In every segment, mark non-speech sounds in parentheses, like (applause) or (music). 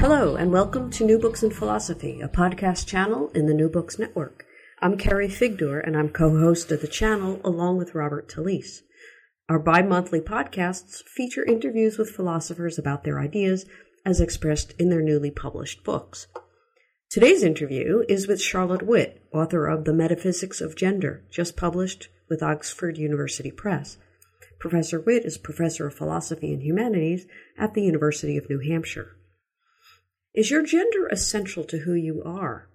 Hello, and welcome to New Books in Philosophy, a podcast channel in the New Books Network. I'm Carrie Figdor, and I'm co host of the channel along with Robert Talisse. Our bi monthly podcasts feature interviews with philosophers about their ideas as expressed in their newly published books. Today's interview is with Charlotte Witt, author of The Metaphysics of Gender, just published with Oxford University Press. Professor Witt is professor of philosophy and humanities at the University of New Hampshire. Is your gender essential to who you are?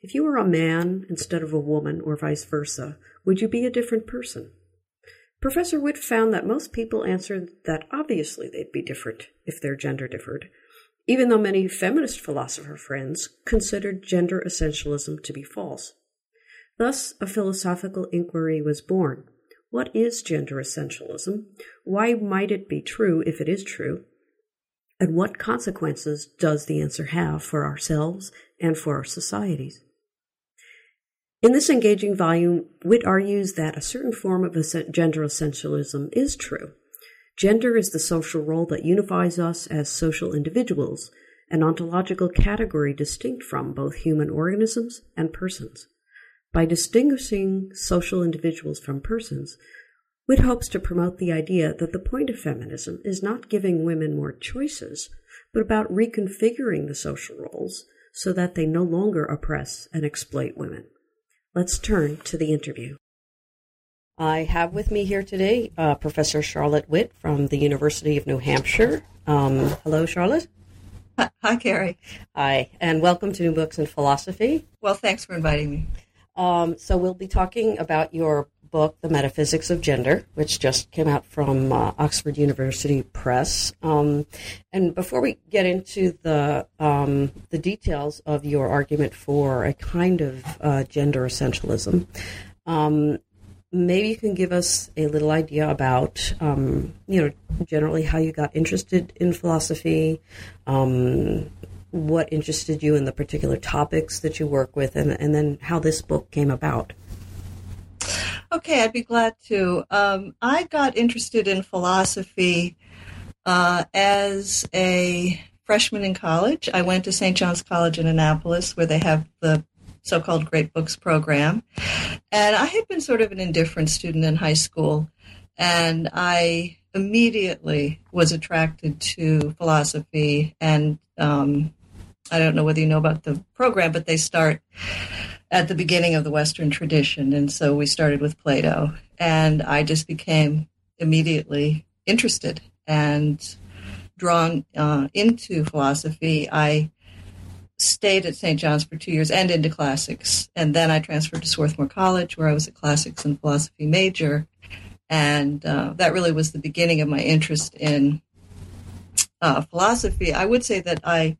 If you were a man instead of a woman, or vice versa, would you be a different person? Professor Witt found that most people answered that obviously they'd be different if their gender differed, even though many feminist philosopher friends considered gender essentialism to be false. Thus, a philosophical inquiry was born. What is gender essentialism? Why might it be true if it is true? And what consequences does the answer have for ourselves and for our societies? In this engaging volume, Witt argues that a certain form of gender essentialism is true. Gender is the social role that unifies us as social individuals, an ontological category distinct from both human organisms and persons. By distinguishing social individuals from persons, Witt hopes to promote the idea that the point of feminism is not giving women more choices, but about reconfiguring the social roles so that they no longer oppress and exploit women. Let's turn to the interview. I have with me here today uh, Professor Charlotte Witt from the University of New Hampshire. Um, hello, Charlotte. Hi, Carrie. Hi, and welcome to New Books in Philosophy. Well, thanks for inviting me. Um, so, we'll be talking about your book, The Metaphysics of Gender, which just came out from uh, Oxford University Press. Um, and before we get into the um, the details of your argument for a kind of uh, gender essentialism, um, maybe you can give us a little idea about, um, you know, generally how you got interested in philosophy um, what interested you in the particular topics that you work with, and, and then how this book came about. Okay, I'd be glad to. Um, I got interested in philosophy uh, as a freshman in college. I went to St. John's College in Annapolis, where they have the so called Great Books program. And I had been sort of an indifferent student in high school, and I immediately was attracted to philosophy. And um, I don't know whether you know about the program, but they start at the beginning of the Western tradition. And so we started with Plato. And I just became immediately interested and drawn uh, into philosophy. I stayed at St. John's for two years and into classics. And then I transferred to Swarthmore College, where I was a classics and philosophy major. And uh, that really was the beginning of my interest in uh, philosophy. I would say that I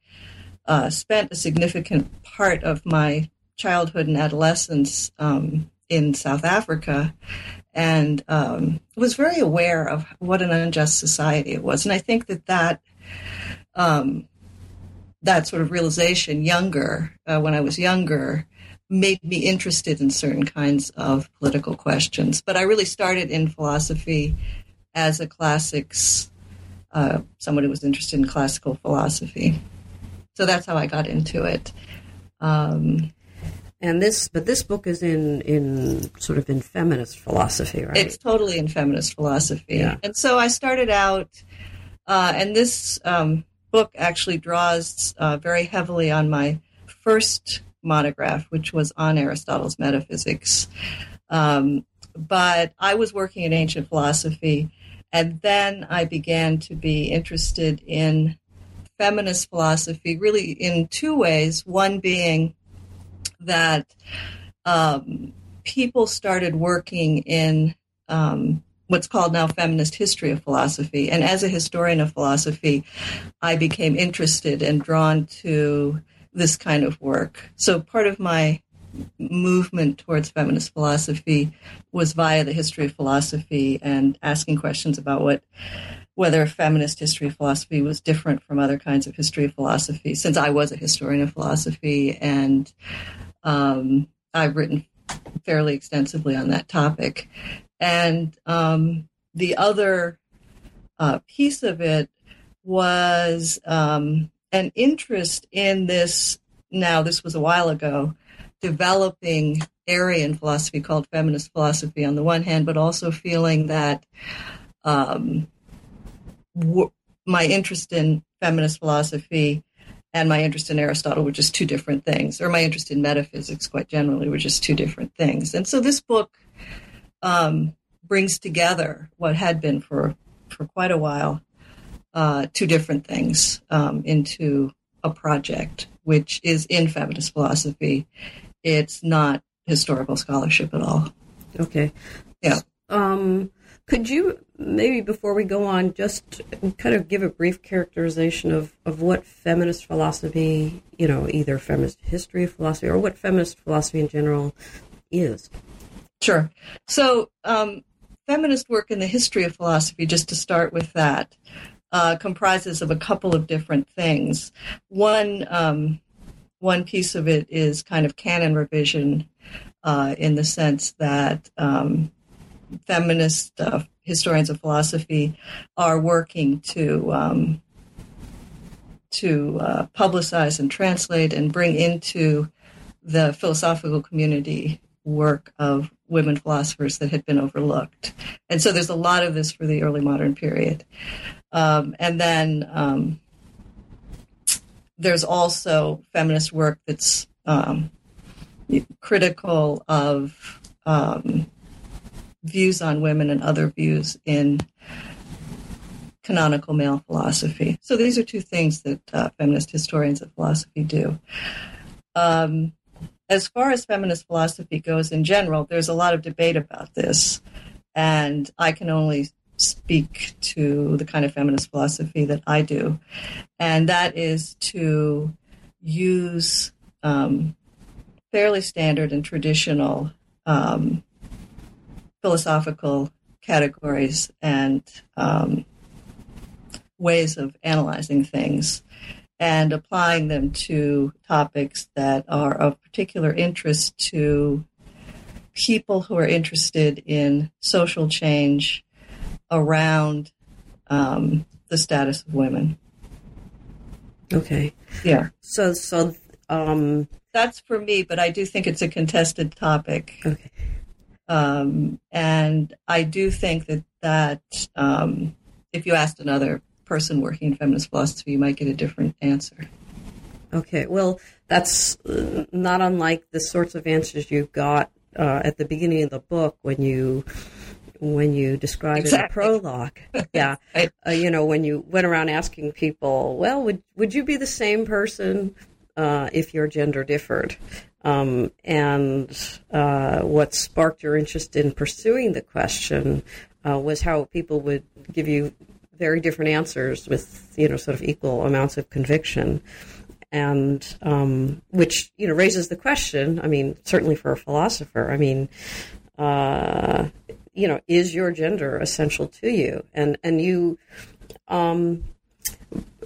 uh, spent a significant part of my childhood and adolescence um, in South Africa and um, was very aware of what an unjust society it was. And I think that that, um, that sort of realization younger, uh, when I was younger, made me interested in certain kinds of political questions. But I really started in philosophy as a classics, uh, someone who was interested in classical philosophy. So that's how I got into it. Um, and this, but this book is in in sort of in feminist philosophy, right? It's totally in feminist philosophy. Yeah. And so I started out, uh, and this um, book actually draws uh, very heavily on my first monograph, which was on Aristotle's metaphysics. Um, but I was working in ancient philosophy, and then I began to be interested in feminist philosophy, really in two ways. One being that um, people started working in um, what's called now feminist history of philosophy. And as a historian of philosophy, I became interested and drawn to this kind of work. So part of my movement towards feminist philosophy was via the history of philosophy and asking questions about what whether feminist history of philosophy was different from other kinds of history of philosophy since i was a historian of philosophy and um, i've written fairly extensively on that topic. And um, the other uh, piece of it was um, an interest in this now this was a while ago developing area in philosophy called feminist philosophy on the one hand, but also feeling that um, w- my interest in feminist philosophy and my interest in Aristotle were just two different things, or my interest in metaphysics quite generally were just two different things. And so this book um, brings together what had been for for quite a while uh, two different things um, into a project, which is in feminist philosophy it's not historical scholarship at all. Okay. Yeah. Um, could you maybe before we go on just kind of give a brief characterization of, of what feminist philosophy, you know, either feminist history of philosophy or what feminist philosophy in general is? Sure. So, um, feminist work in the history of philosophy, just to start with that, uh, comprises of a couple of different things. One, um, one piece of it is kind of canon revision uh, in the sense that um, feminist uh, historians of philosophy are working to um, to uh, publicize and translate and bring into the philosophical community work of women philosophers that had been overlooked. And so there's a lot of this for the early modern period. Um, and then um, there's also feminist work that's um, critical of um, views on women and other views in canonical male philosophy. So these are two things that uh, feminist historians of philosophy do. Um, as far as feminist philosophy goes in general, there's a lot of debate about this, and I can only speak to the kind of feminist philosophy that I do, and that is to use um, fairly standard and traditional um, philosophical categories and um, ways of analyzing things and applying them to topics that are of particular interest to people who are interested in social change around um, the status of women. Okay. Yeah. So, so um, that's for me, but I do think it's a contested topic. Okay. Um, and I do think that that um, if you asked another person working in feminist philosophy, you might get a different answer. Okay. Well, that's uh, not unlike the sorts of answers you got uh, at the beginning of the book when you when you described exactly. in the prologue. (laughs) Yeah. right. uh, you know, when you went around asking people, well, would, would you be the same person uh, if your gender differed? Um, and uh, what sparked your interest in pursuing the question uh, was how people would give you very different answers with, you know, sort of equal amounts of conviction and um, which you know raises the question. I mean, certainly for a philosopher, I mean, uh, you know, is your gender essential to you? And and you, um,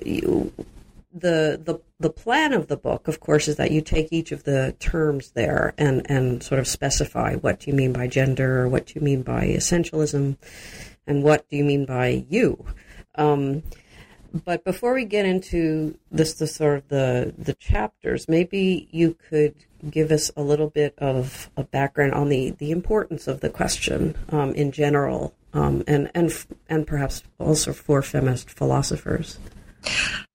you, the the the plan of the book, of course, is that you take each of the terms there and and sort of specify what do you mean by gender, or what do you mean by essentialism, and what do you mean by you. Um, but before we get into this, the sort of the the chapters, maybe you could give us a little bit of a background on the the importance of the question um, in general, um, and and and perhaps also for feminist philosophers.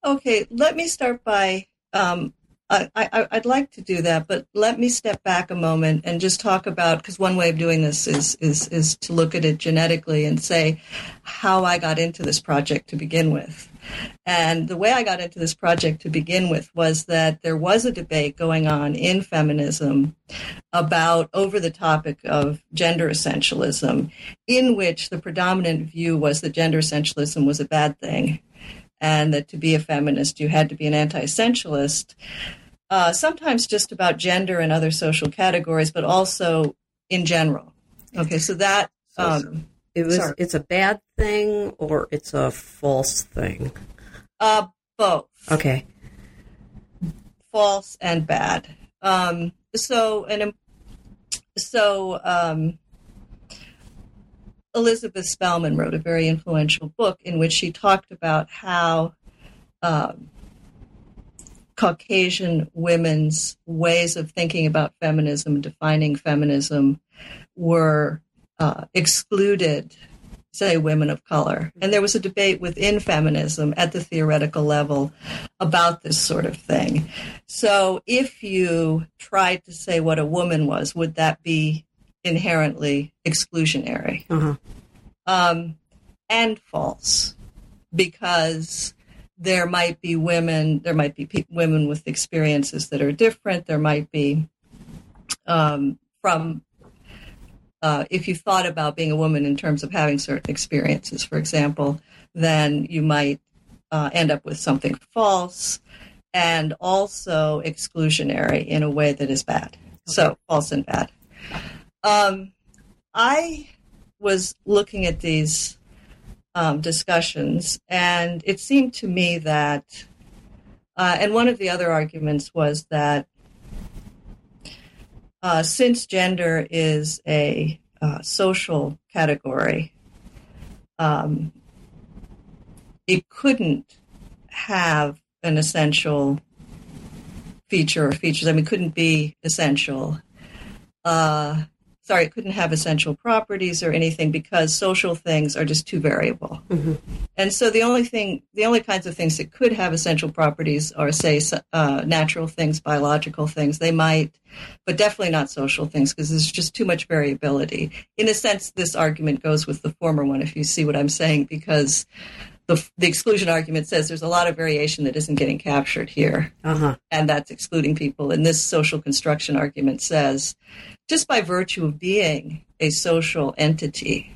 Okay, let me start by. Um, I, I, I'd like to do that, but let me step back a moment and just talk about because one way of doing this is is is to look at it genetically and say how I got into this project to begin with. And the way I got into this project to begin with was that there was a debate going on in feminism about over the topic of gender essentialism, in which the predominant view was that gender essentialism was a bad thing and that to be a feminist, you had to be an anti essentialist. Uh, sometimes just about gender and other social categories, but also in general. Okay, so that um, it was sorry. it's a bad thing or it's a false thing. Uh, both. Okay. False and bad. Um, so and so um, Elizabeth Spelman wrote a very influential book in which she talked about how um, Caucasian women's ways of thinking about feminism defining feminism were uh, excluded, say, women of color. And there was a debate within feminism at the theoretical level about this sort of thing. So if you tried to say what a woman was, would that be inherently exclusionary? Uh-huh. Um, and false, because there might be women, there might be pe- women with experiences that are different. There might be um, from uh, if you thought about being a woman in terms of having certain experiences, for example, then you might uh, end up with something false and also exclusionary in a way that is bad. Okay. So false and bad. Um, I was looking at these um, discussions, and it seemed to me that, uh, and one of the other arguments was that uh, since gender is a uh, social category, um, it couldn't have an essential feature or features. I mean, couldn't be essential. Uh, sorry, it couldn't have essential properties or anything because social things are just too variable. Mm-hmm. And so the only thing, the only kinds of things that could have essential properties are, say, uh, natural things, biological things. They might, but definitely not social things because there's just too much variability. In a sense, this argument goes with the former one, if you see what I'm saying, because the, the exclusion argument says there's a lot of variation that isn't getting captured here, uh-huh. and that's excluding people. And this social construction argument says just by virtue of being a social entity,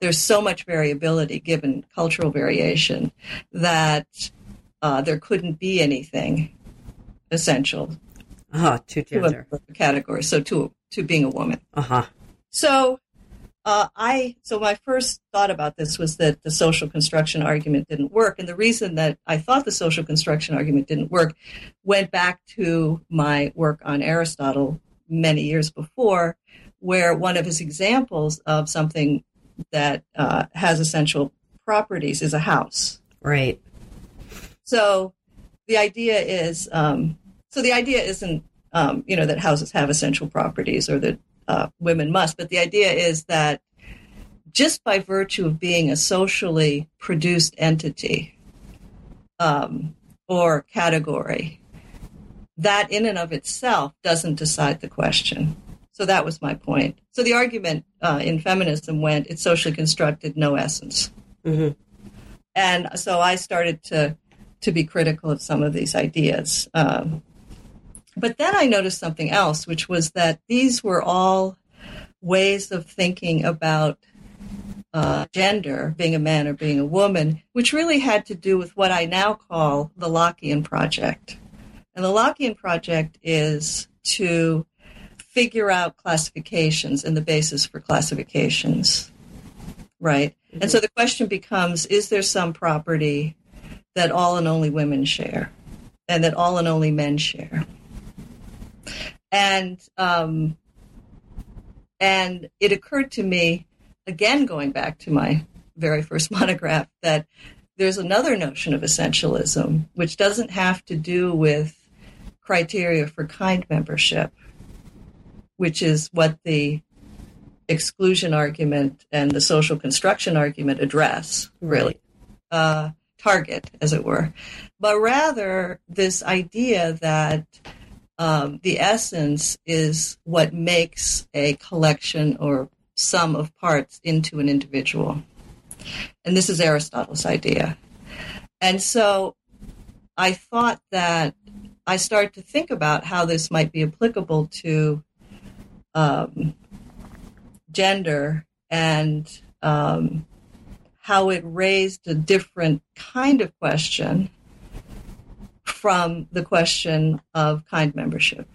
there's so much variability given cultural variation that uh, there couldn't be anything essential uh-huh, to gender to a category. So to to being a woman. Uh huh. So uh, I so my first thought about this was that the social construction argument didn't work, and the reason that I thought the social construction argument didn't work went back to my work on Aristotle many years before, where one of his examples of something that uh, has essential properties is a house. Right. So the idea is um, so the idea isn't um, you know that houses have essential properties or that uh, women must. But the idea is that just by virtue of being a socially produced entity um, or category, that in and of itself doesn't decide the question. So that was my point. So the argument uh, in feminism went it's socially constructed, no essence. Mm-hmm. And so I started to to be critical of some of these ideas. Um, but then I noticed something else, which was that these were all ways of thinking about uh, gender, being a man or being a woman, which really had to do with what I now call the Lockean Project. And the Lockean Project is to figure out classifications and the basis for classifications, right? Mm-hmm. And so the question becomes is there some property that all and only women share and that all and only men share? And um, and it occurred to me again, going back to my very first (laughs) monograph, that there's another notion of essentialism which doesn't have to do with criteria for kind membership, which is what the exclusion argument and the social construction argument address, really. Uh, target, as it were. But rather, this idea that um, the essence is what makes a collection or sum of parts into an individual. And this is Aristotle's idea. And so I thought that I started to think about how this might be applicable to um, gender and um, how it raised a different kind of question from the question of kind membership.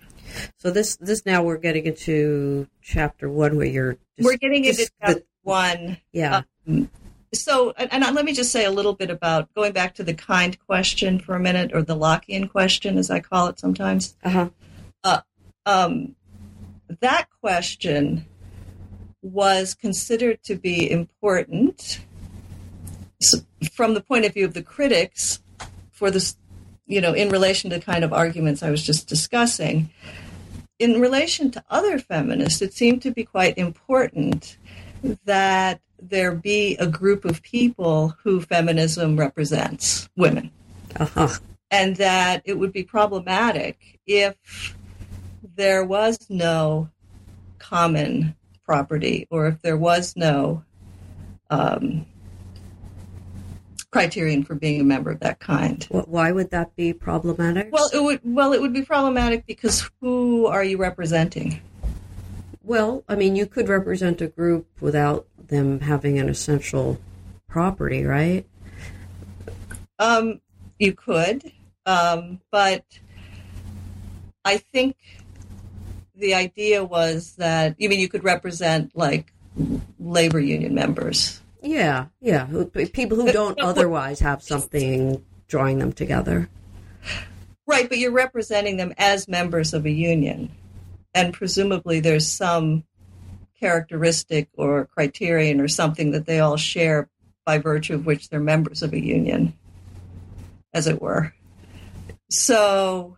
So this this now we're getting into chapter one where you're just, we're getting into chapter one. Yeah. Um, so, and, and, let me just say a little bit about going back to the kind question for a minute, or the Lockean question, as I call it sometimes. Uh-huh. Uh, um, that question was considered to be important from the point of view of the critics for this, you know, in relation to the kind of arguments I was just discussing. In relation to other feminists, it seemed to be quite important that there be a group of people who feminism represents, women. Uh-huh. And that it would be problematic if there was no common property or if there was no um, criterion for being a member of that kind. Why would that be problematic? Well, it would. Well, it would be problematic because who are you representing? Well, I mean, you could represent a group without them having an essential property, right? Um, you could, um, but I think the idea was that you mean you could represent like labor union members. Yeah, yeah, people who don't (laughs) otherwise have something drawing them together. Right, but you're representing them as members of a union and presumably there's some characteristic or criterion or something that they all share by virtue of which they're members of a union, as it were. So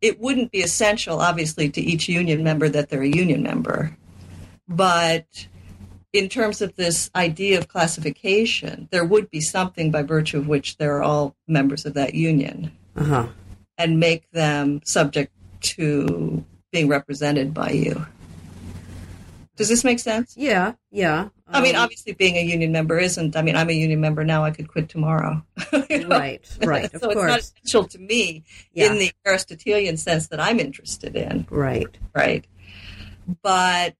it wouldn't be essential, obviously, to each union member that they're a union member. But in terms of this idea of classification, there would be something by virtue of which they're all members of that union uh-huh. and make them subject to being represented by you. Does this make sense? Yeah, yeah. Um, I mean, um, obviously, being a union member isn't. I mean, I'm a union member now. I could quit tomorrow. (laughs) you know? Right, right. so it's course. not essential to me yeah. in the Aristotelian sense that I'm interested in. Right, right. But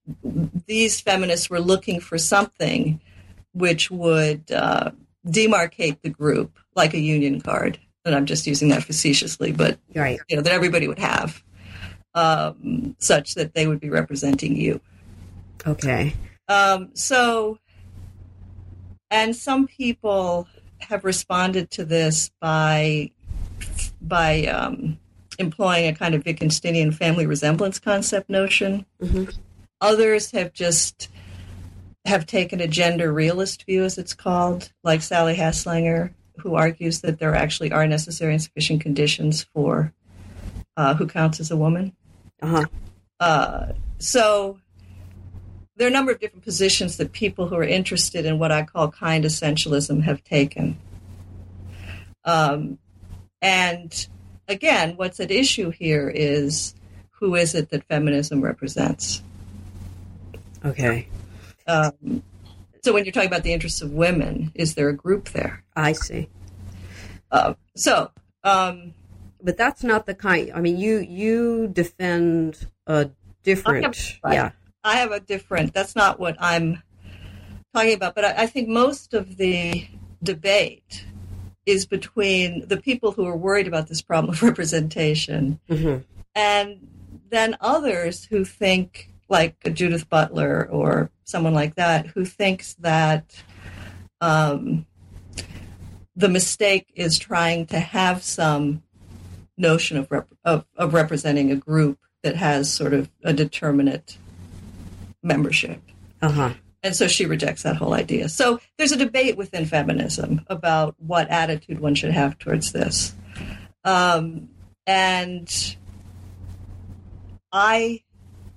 these feminists were looking for something which would uh, demarcate the group, like a union card. And I'm just using that facetiously, but right. you know that everybody would have um, such that they would be representing you. Okay. Um, so, and some people have responded to this by by um, employing a kind of Wittgensteinian family resemblance concept notion. Mm-hmm. Others have just have taken a gender realist view, as it's called, like Sally Haslanger, who argues that there actually are necessary and sufficient conditions for uh, who counts as a woman. Uh-huh. Uh, so there are a number of different positions that people who are interested in what I call kind essentialism have taken. Um, and again, what's at issue here is who is it that feminism represents? Okay. Um, so when you're talking about the interests of women, is there a group there? I see. Uh, so um, but that's not the kind. I mean, you you defend a different. I have, yeah, I have a different. That's not what I'm talking about. But I, I think most of the debate is between the people who are worried about this problem of (laughs) representation mm-hmm. and then others who think like Judith Butler or someone like that who thinks that um, the mistake is trying to have some notion of, rep- of, of representing a group that has sort of a determinate membership. Uh-huh. And so she rejects that whole idea. So there's a debate within feminism about what attitude one should have towards this. Um, and I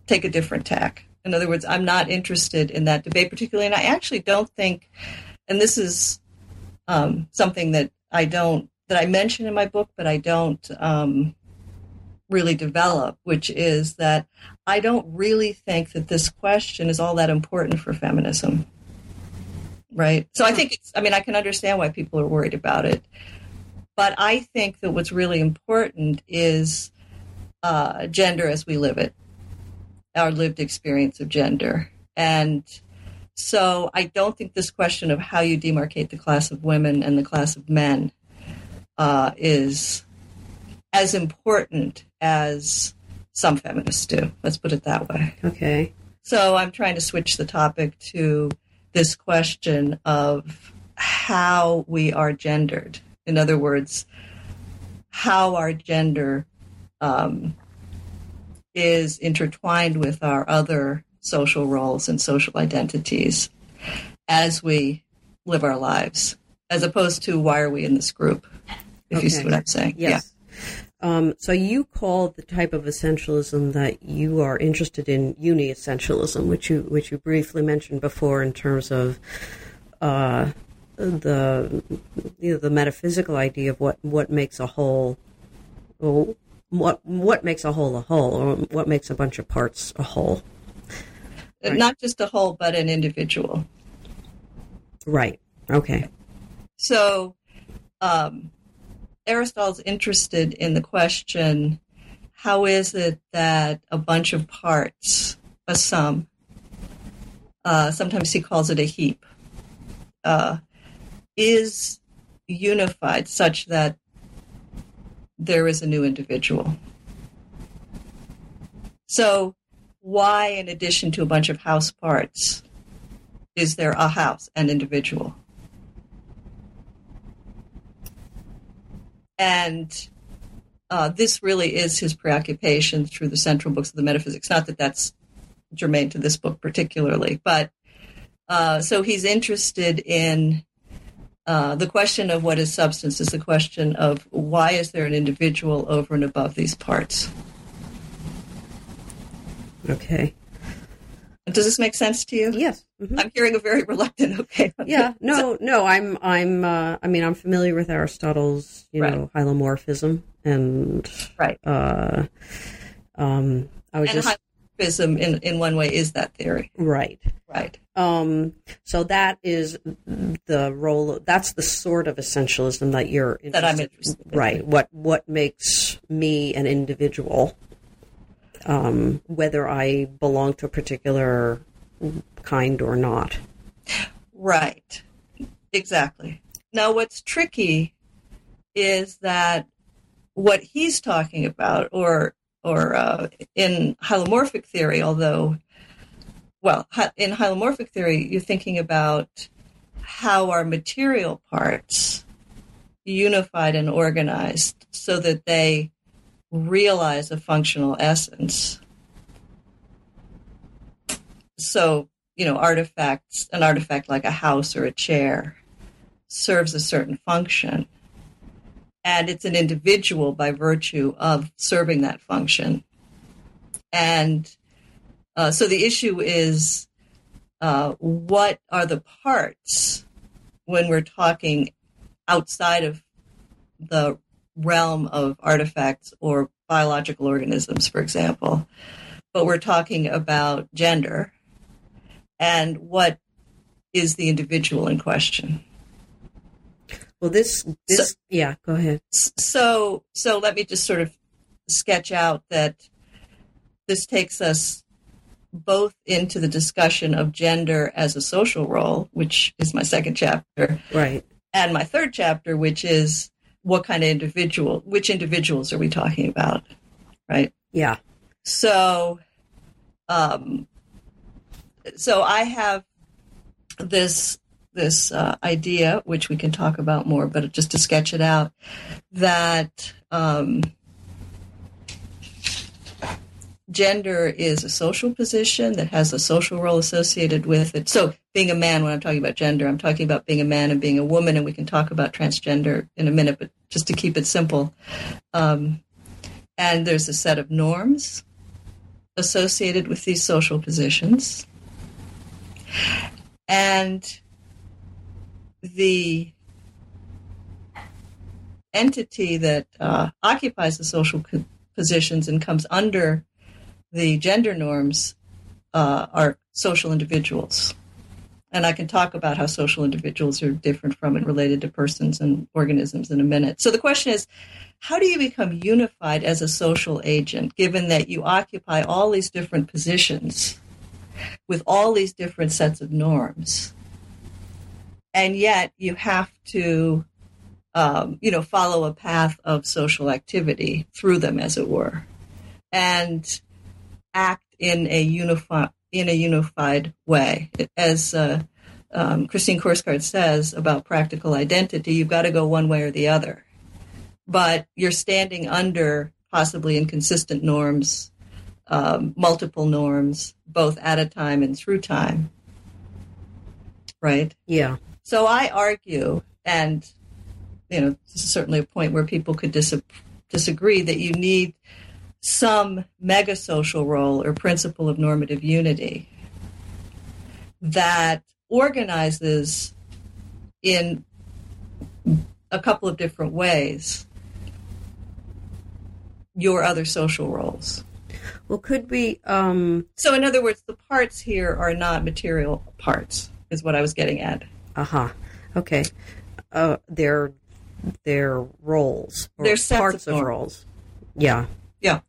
take a different tack. In other words, I'm not interested in that debate particularly. And I actually don't think, and this is um, something that I don't that I mention in my book, but I don't um, really develop, which is that I don't really think that this question is all that important for feminism. Right. So I think it's, I mean, I can understand why people are worried about it. but I think that what's really important is uh, gender as we live it, our lived experience of gender. And so I don't think this question of how you demarcate the class of women and the class of men uh, is as important as some feminists do. Let's put it that way. Okay. So I'm trying to switch the topic to this question of how we are gendered. In other words, how our gender um, is intertwined with our other social roles and social identities as we live our lives, as opposed to why are we in this group, if Okay. you see what I'm saying. Yes. Um, so you call the type of essentialism that you are interested in uni essentialism, which you which you briefly mentioned before in terms of uh, the you know, the metaphysical idea of what what makes a whole, well, what what makes a whole a whole, or what makes a bunch of parts a whole. Right. Not just a whole, but an individual. Right. Okay. So, um, Aristotle's interested in the question how is it that a bunch of parts, a sum, uh, sometimes he calls it a heap, uh, is unified such that there is a new individual? So, why, in addition to a bunch of house parts, is there a house, an individual? And uh, this really is his preoccupation through the central books of the metaphysics. Not that that's germane to this book particularly, but uh, so he's interested in uh, the question of what is substance is the question of why is there an individual over and above these parts. Okay. Does this make sense to you? Yes. Mhm. I'm hearing a very reluctant (laughs) okay. Yeah, no, no. I'm, I'm. Uh, I mean, I'm familiar with Aristotle's, you Right. know, hylomorphism, and Right. uh, um, I was And just hyphism in, in one way is that theory. right. Right. Um, so that is the role. That's the sort of essentialism that you're That I'm interested- interested in. Right. What what makes me an individual? Um, whether I belong to a particular kind or not. Right. Exactly. Now, what's tricky is that what he's talking about, or or uh, in hylomorphic theory, although, well, in hylomorphic theory, you're thinking about how our material parts unified and organized so that they realize a functional essence. So, you know, artifacts, an artifact like a house or a chair serves a certain function. And it's an individual by virtue of serving that function. And uh, so the issue is uh, what are the parts when we're talking outside of the realm of artifacts or biological organisms, for example, but we're talking about gender and what is the individual in question. Well, this this So- yeah. Go ahead. So, so let me just sort of sketch out that this takes us both into the discussion of gender as a social role, which is my second chapter, Right. and my third chapter, which is what kind of individual, which individuals are we talking about, right? Yeah. So, um, so I have this this uh, idea, which we can talk about more, but just to sketch it out, that um, gender is a social position that has a social role associated with it. So, being a man, when I'm talking about gender, I'm talking about being a man and being a woman, and we can talk about transgender in a minute, but just to keep it simple. Um, and there's a set of norms associated with these social positions. And the entity that uh, occupies the social co- positions and comes under the gender norms uh, are social individuals. and I can talk about how social individuals are different from and related to persons and organisms in a minute. So the question is, how do you become unified as a social agent, given that you occupy all these different positions with all these different sets of norms? And yet you have to, um, you know, follow a path of social activity through them, as it were, and act in a unified in a unified way. As uh, um, Christine Korsgaard says about practical identity, you've got to go one way or the other. But you're standing under possibly inconsistent norms, um, multiple norms, both at a time and through time. Right? Yeah. So I argue, and you know, this is certainly a point where people could dis- disagree that you need some mega social role or principle of normative unity that organizes in a couple of different ways your other social roles. Well, could we? Um, so, in other words, the parts here are not material parts, is what I was getting at. Uh huh. Okay. Uh, they're they're roles. They're sets parts of of roles. Yeah. Yeah.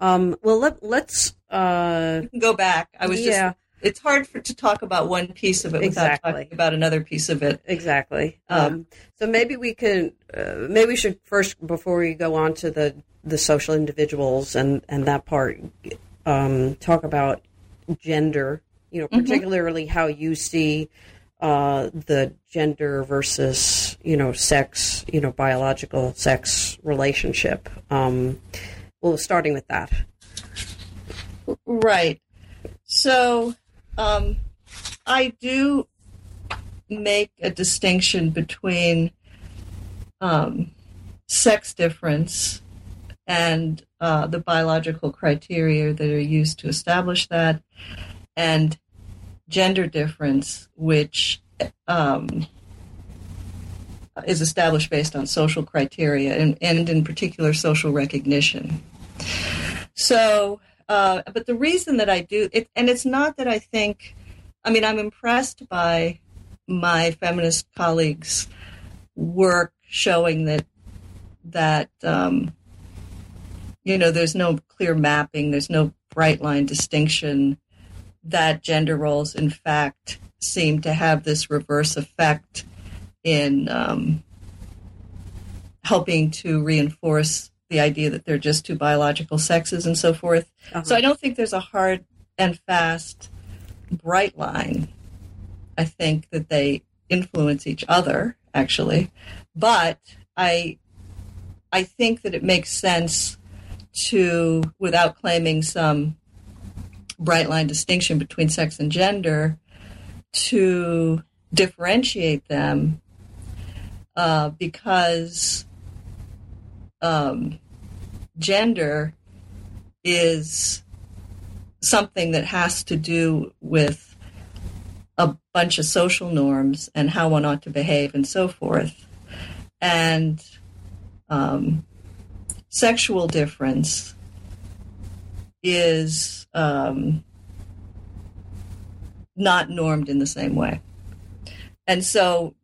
Um, well, let let's. Uh, go back. I was yeah. just. It's hard for, to talk about one piece of it without talking about another piece of it. Exactly. Um, so maybe we can, uh, maybe we should first, before we go on to the the social individuals and and that part, um, talk about gender. You know, particularly how you see uh, the gender versus you know sex, you know, biological sex relationship. Um, well, starting with that. Right. So, um, I do make a distinction between um, sex difference and uh, the biological criteria that are used to establish that, and gender difference, which um, is established based on social criteria and, and in particular social recognition. So, uh, but the reason that I do it, and it's not that I think, I mean, I'm impressed by my feminist colleagues' work showing that that um, you know there's no clear mapping, there's no bright line distinction. That gender roles, in fact, seem to have this reverse effect in um, helping to reinforce the idea that they're just two biological sexes and so forth. Uh-huh. So I don't think there's a hard and fast, bright line. I think that they influence each other, actually. But I, I think that it makes sense to, without claiming some bright line distinction between sex and gender, to differentiate them uh, because um, gender is something that has to do with a bunch of social norms and how one ought to behave and so forth. And um, sexual difference is um, not normed in the same way. And so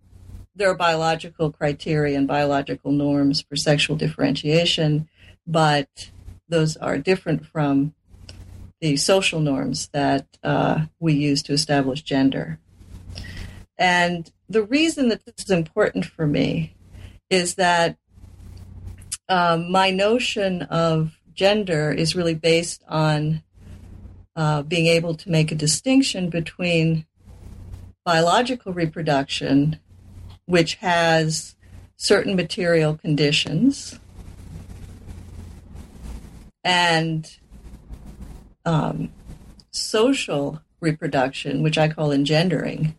there are biological criteria and biological norms for sexual differentiation, but those are different from the social norms that uh, we use to establish gender. And the reason that this is important for me is that um, my notion of gender is really based on uh, being able to make a distinction between biological reproduction, which has certain material conditions, and um, social reproduction, which I call engendering,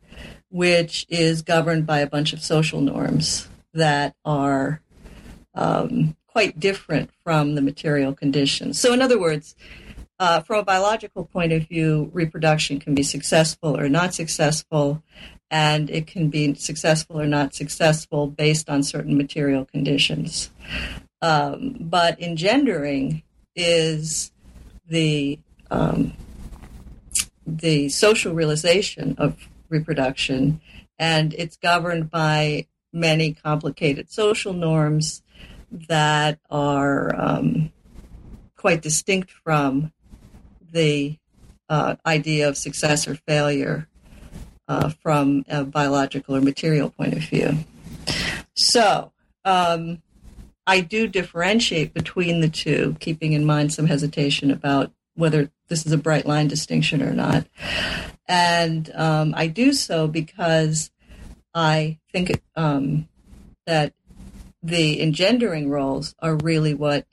which is governed by a bunch of social norms that are um, quite different from the material conditions. So, in other words, uh, from a biological point of view, reproduction can be successful or not successful, and it can be successful or not successful based on certain material conditions. Um, but engendering is the um, the social realization of reproduction, and it's governed by many complicated social norms that are um, quite distinct from the uh, idea of success or failure uh, from a biological or material point of view. So, um, I do differentiate between the two, keeping in mind some hesitation about whether this is a bright line distinction or not. And um, I do so because I think um, that the engendering roles are really what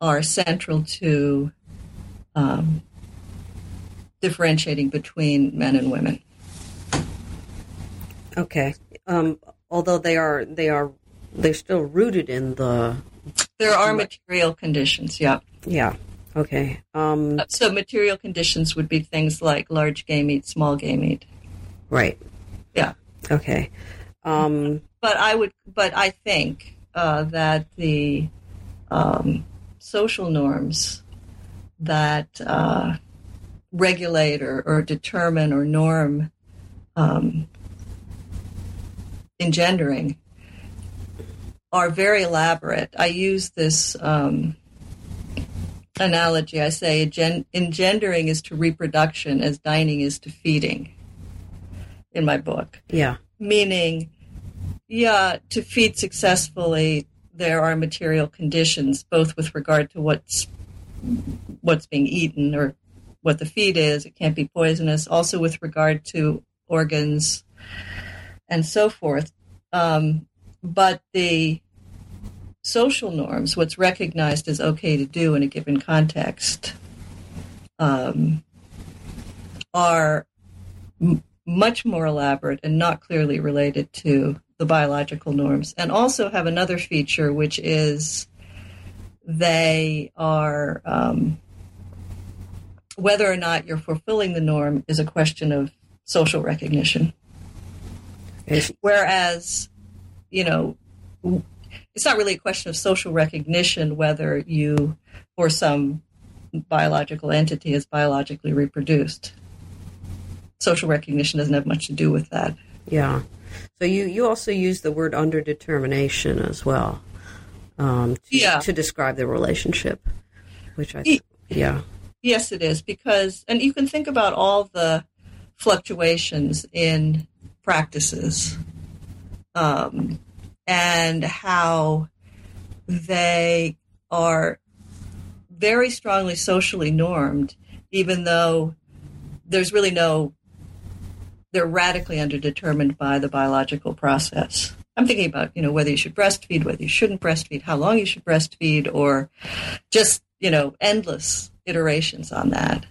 are central to um, differentiating between men and women. Okay. Um, although they are they are they're still rooted in the there are material conditions. Yeah. Yeah. Okay. Um, so material conditions would be things like large gamete, small gamete. Right. Yeah. Okay. Um, but I would, but I think uh, that the um, social norms that uh, regulate or, or, determine or norm um, engendering are very elaborate. I use this um, analogy. I say engendering is to reproduction as dining is to feeding in my book. Yeah. Meaning, yeah, to feed successfully, there are material conditions, both with regard to what's what's being eaten or what the feed is. It can't be poisonous. Also, with regard to organs and so forth. Um, but the social norms, what's recognized as okay to do in a given context, um, are m- much more elaborate and not clearly related to the biological norms, and also have another feature, which is they are um, whether or not you're fulfilling the norm is a question of social recognition. Whereas, you know, it's not really a question of social recognition whether you or some biological entity is biologically reproduced. Social recognition doesn't have much to do with that. Yeah. So you, you also use the word underdetermination as well um, to, yeah. to describe the relationship, which I, th- yeah. Yes, it is because, and you can think about all the fluctuations in practices um, and how they are very strongly socially normed, even though there's really no, they're radically underdetermined by the biological process. I'm thinking about, you know, whether you should breastfeed, whether you shouldn't breastfeed, how long you should breastfeed, or just, you know, endless iterations on that.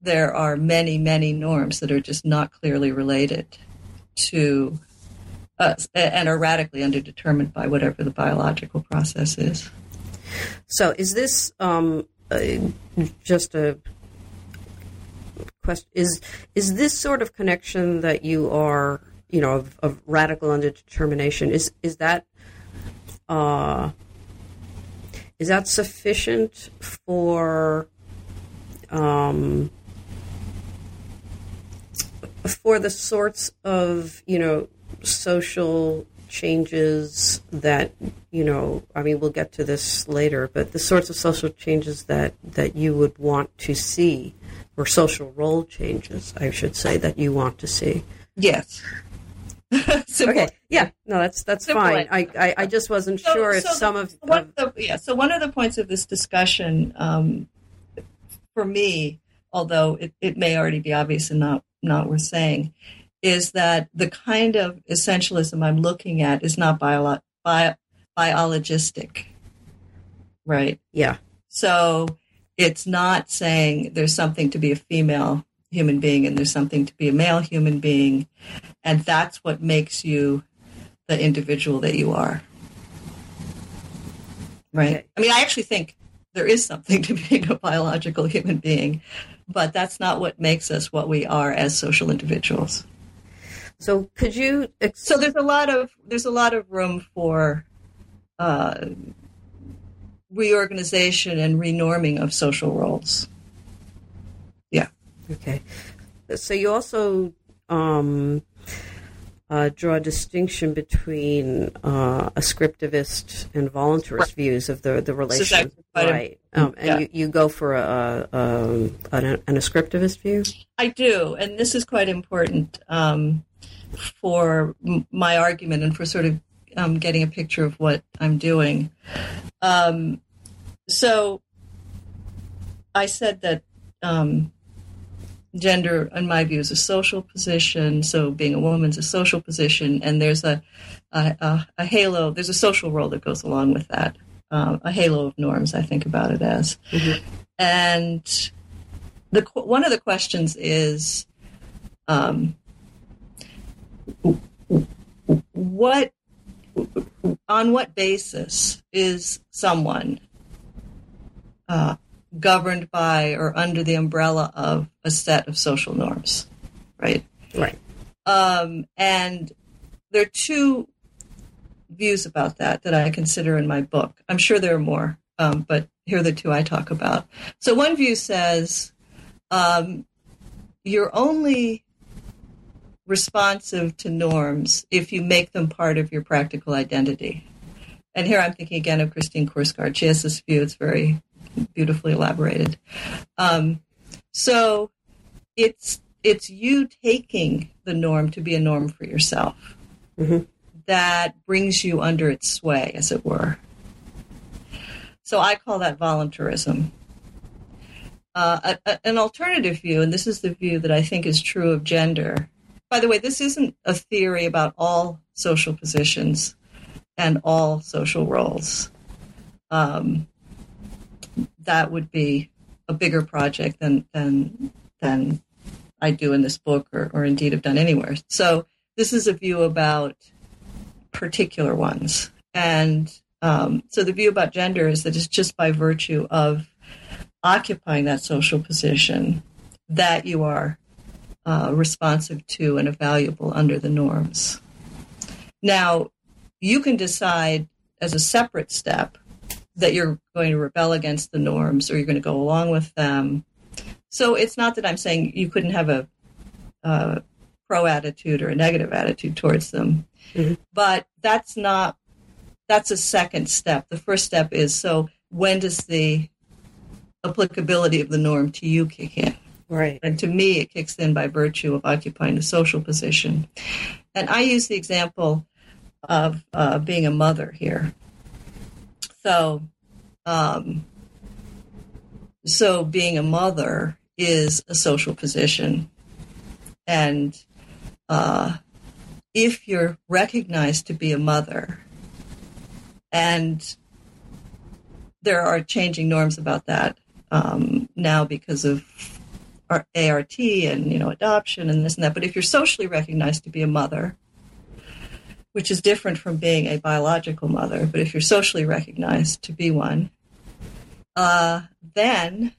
There are many, many norms that are just not clearly related to us and are radically underdetermined by whatever the biological process is. So, is this um, uh, just a question? Is is this sort of connection that you are, you know, of, of radical underdetermination? Is is that uh, is that sufficient for um, for the sorts of you know social changes that you know i mean we'll get to this later but the sorts of social changes that that you would want to see or social role changes i should say that you want to see. Yes. (laughs) Okay. Yeah. No that's that's Simple fine. I, I, I just wasn't so, sure if so some the, of, of the, yeah so one of the points of this discussion um, for me although it, it may already be obvious and not not worth saying, is that the kind of essentialism I'm looking at is not bio, bio, biologistic, right? Yeah. So it's not saying there's something to be a female human being and there's something to be a male human being, and that's what makes you the individual that you are. Right? Okay. I mean, I actually think there is something (laughs) to being a biological human being, but that's not what makes us what we are as social individuals. So could you? Ex- so there's a lot of there's a lot of room for uh, reorganization and renorming of social roles. Yeah. Okay. So you also um, uh, draw a distinction between uh, ascriptivist and voluntarist Right. views of the the relation, right? Um, and yeah. you, you go for a, a, an, an ascriptivist view. I do, and this is quite important um, for m- my argument and for sort of um, getting a picture of what I'm doing. Um, so, I said that um, gender, in my view, is a social position. So, being a woman's a social position, and there's a a, a, a halo. There's a social role that goes along with that. Uh, a halo of norms. I think about it as, and the one of the questions is um, what on what basis is someone uh, governed by or under the umbrella of a set of social norms right Right. um, and there are two views about that that I consider in my book. I'm sure there are more, um, but here are the two I talk about. So one view says um, you're only responsive to norms if you make them part of your practical identity. And here I'm thinking again of Christine Korsgaard. She has this view. It's very beautifully elaborated. Um, so it's it's you taking the norm to be a norm for yourself Mhm. that brings you under its sway, as it were. So I call that voluntarism. Uh, a, a- an alternative view, and this is the view that I think is true of gender. By the way, this isn't a theory about all social positions and all social roles. Um, that would be a bigger project than than than I do in this book, or, or indeed have done anywhere. So this is a view about particular ones, and um, so the view about gender is that it's just by virtue of occupying that social position that you are uh, responsive to and evaluable under the norms. Now, you can decide as a separate step that you're going to rebel against the norms or you're going to go along with them. So it's not that I'm saying you couldn't have a, uh pro attitude or a negative attitude towards them, Mhm. but that's not. That's a second step. The first step is so when does the applicability of the norm to you kick in? Right. And to me, it kicks in by virtue of occupying a social position. And I use the example of uh, being a mother here. So, um, so being a mother is a social position, and uh, if you're recognized to be a mother, and there are changing norms about that um, now because of ART and you know adoption and this and that. But if you're socially recognized to be a mother, which is different from being a biological mother, but if you're socially recognized to be one, uh, then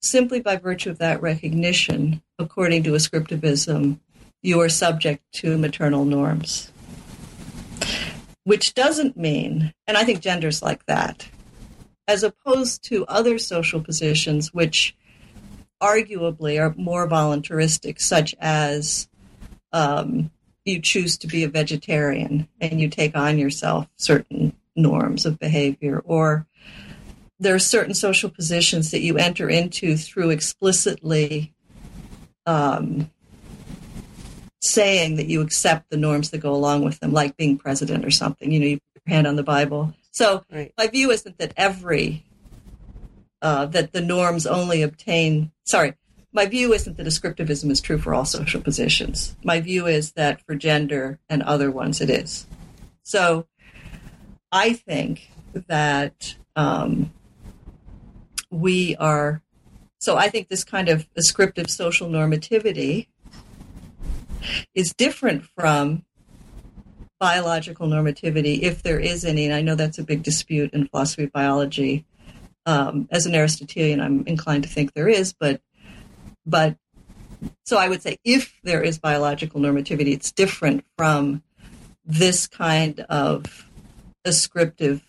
simply by virtue of that recognition, according to ascriptivism, you are subject to maternal norms. Which doesn't mean, and I think gender's like that, as opposed to other social positions which arguably are more voluntaristic, such as um, you choose to be a vegetarian and you take on yourself certain norms of behavior, or there are certain social positions that you enter into through explicitly um, saying that you accept the norms that go along with them, like being president or something. You know, you put your hand on the Bible. So Right. my view isn't that every uh, that the norms only obtain. Sorry, my view isn't that ascriptivism is true for all social positions. My view is that for gender and other ones, it is. So, I think that um, we are. So I think this kind of ascriptive social normativity is different from biological normativity, if there is any. And I know that's a big dispute in philosophy of biology um, as an Aristotelian, I'm inclined to think there is, but but so I would say if there is biological normativity, it's different from this kind of ascriptive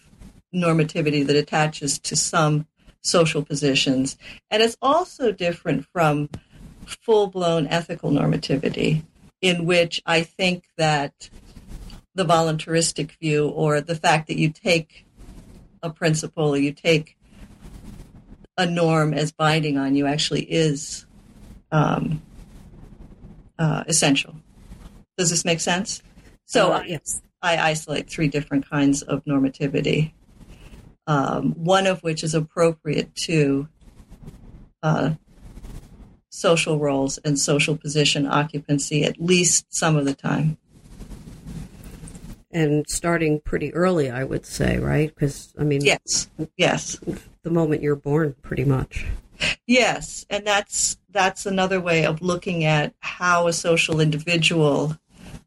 normativity that attaches to some social positions, and it's also different from full blown ethical normativity, in which I think that the voluntaristic view or the fact that you take a principle you take a norm as binding on you actually is um, uh, essential. Does this make sense? So Uh, yes. I isolate three different kinds of normativity, um, one of which is appropriate to uh, social roles and social position occupancy at least some of the time. and starting pretty early, I would say, right? Because I mean, Yes, yes, the moment you're born, pretty much. yes, and that's that's another way of looking at how a social individual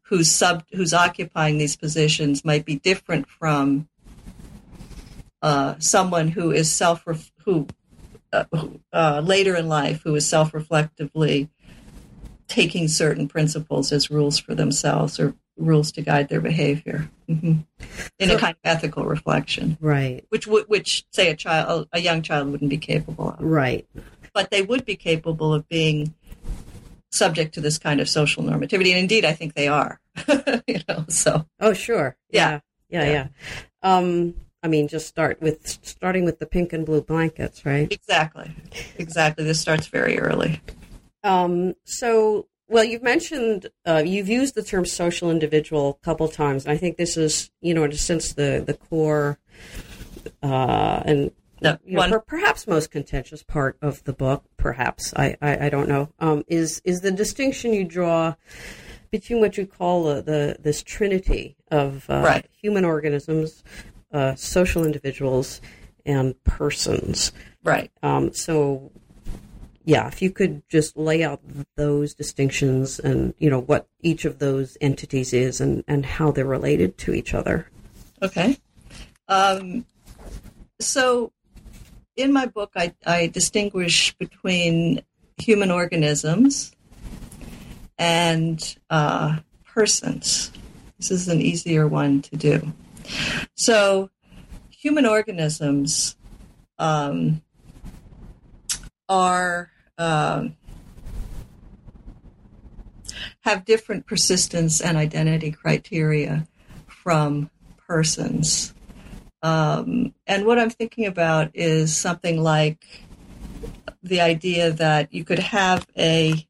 who's sub who's occupying these positions might be different from uh, someone who is self who uh, uh, later in life who is self reflectively taking certain principles as rules for themselves or rules to guide their behavior hmm in a kind of ethical reflection, Right. which would which say a child a young child wouldn't be capable of, Right. but they would be capable of being subject to this kind of social normativity, and indeed, I think they are. (laughs) you know, so Oh, sure. Yeah. Yeah. Yeah. Yeah. yeah. Um, I mean, just start with starting with the pink and blue blankets, right? exactly, exactly. This starts very early. Um, so, well, you've mentioned uh, you've used the term social individual a couple times. and I think this is, you know, in a sense, the the core uh, and No, you know, per- perhaps most contentious part of the book. Perhaps I I, I don't know. Um, is is the distinction you draw between what you call the, the this trinity of uh, Right. human organisms, uh, social individuals, and persons. right. Um, so, yeah, if you could just lay out those distinctions and you know what each of those entities is and and how they're related to each other. Okay. Um, so, in my book, I, I distinguish between human organisms and uh, persons. This is an easier one to do. So, human organisms um, are um, have different persistence and identity criteria from persons. Um, and what I'm thinking about is something like the idea that you could have a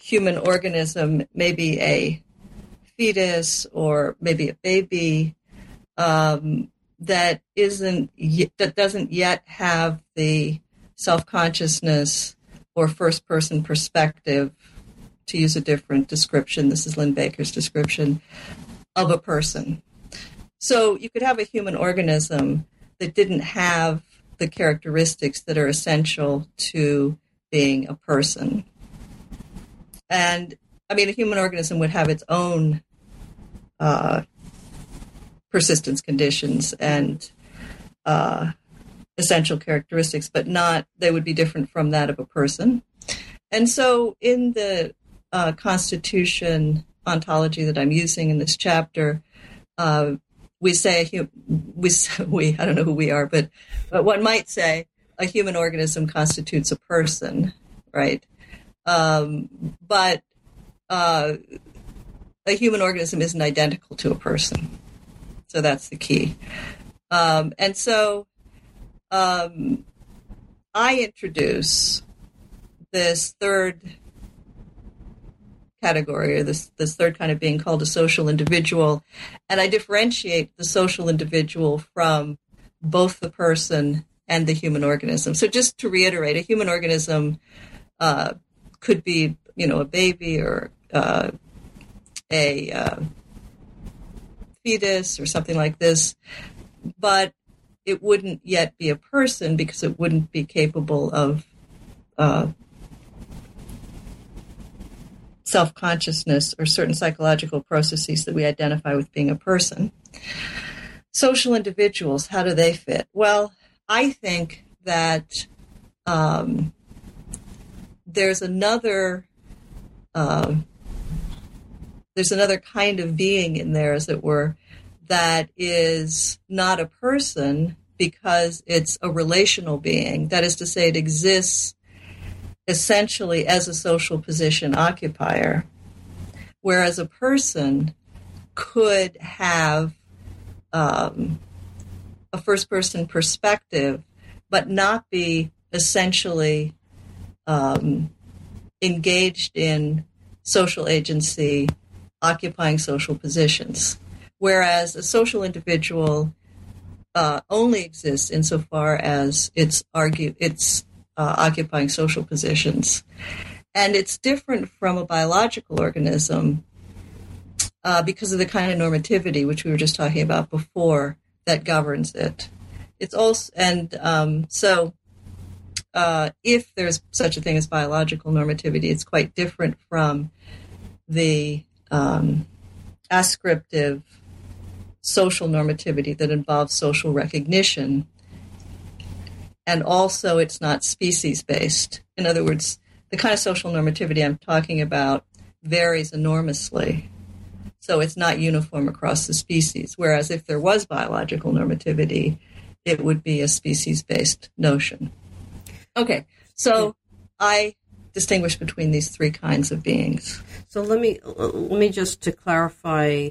human organism, maybe a fetus or maybe a baby, um, that isn't that doesn't yet have the self consciousness or first person perspective. To use a different description, this is Lynne Baker's description of a person. So you could have a human organism that didn't have the characteristics that are essential to being a person. And I mean, a human organism would have its own uh, persistence conditions and uh, essential characteristics, but not, they would be different from that of a person. And so in the uh, Constitution ontology that I'm using in this chapter, uh, we say we (laughs) we I don't know who we are, but but one might say a human organism constitutes a person, right? Um, but uh, a human organism isn't identical to a person, so that's the key. Um, and so um, I introduce this third category or this this third kind of being called a social individual and i differentiate the social individual from both the person and the human organism. So just to reiterate a human organism uh, could be you know a baby or uh, a uh, fetus or something like this but it wouldn't yet be a person because it wouldn't be capable of uh, self consciousness or certain psychological processes that we identify with being a person. Social individuals, how do they fit? Well, I think that um, there's another. Uh, there's another kind of being in there, as it were, that is not a person because it's a relational being. That is to say, it exists essentially as a social position occupier, whereas a person could have um, a first person perspective, but not be essentially um, engaged in social agency, occupying social positions. Whereas a social individual uh, only exists insofar as it's argue it's uh, occupying social positions, and it's different from a biological organism uh, because of the kind of normativity which we were just talking about before that governs it. It's also and um, so uh, if there's such a thing as biological normativity, it's quite different from the um, ascriptive social normativity that involves social recognition. And also, it's not species based. In other words, the kind of social normativity I'm talking about varies enormously. So it's not uniform across the species. Whereas if there was biological normativity, it would be a species based notion. Okay, so I distinguish between these three kinds of beings. So let me let me just to clarify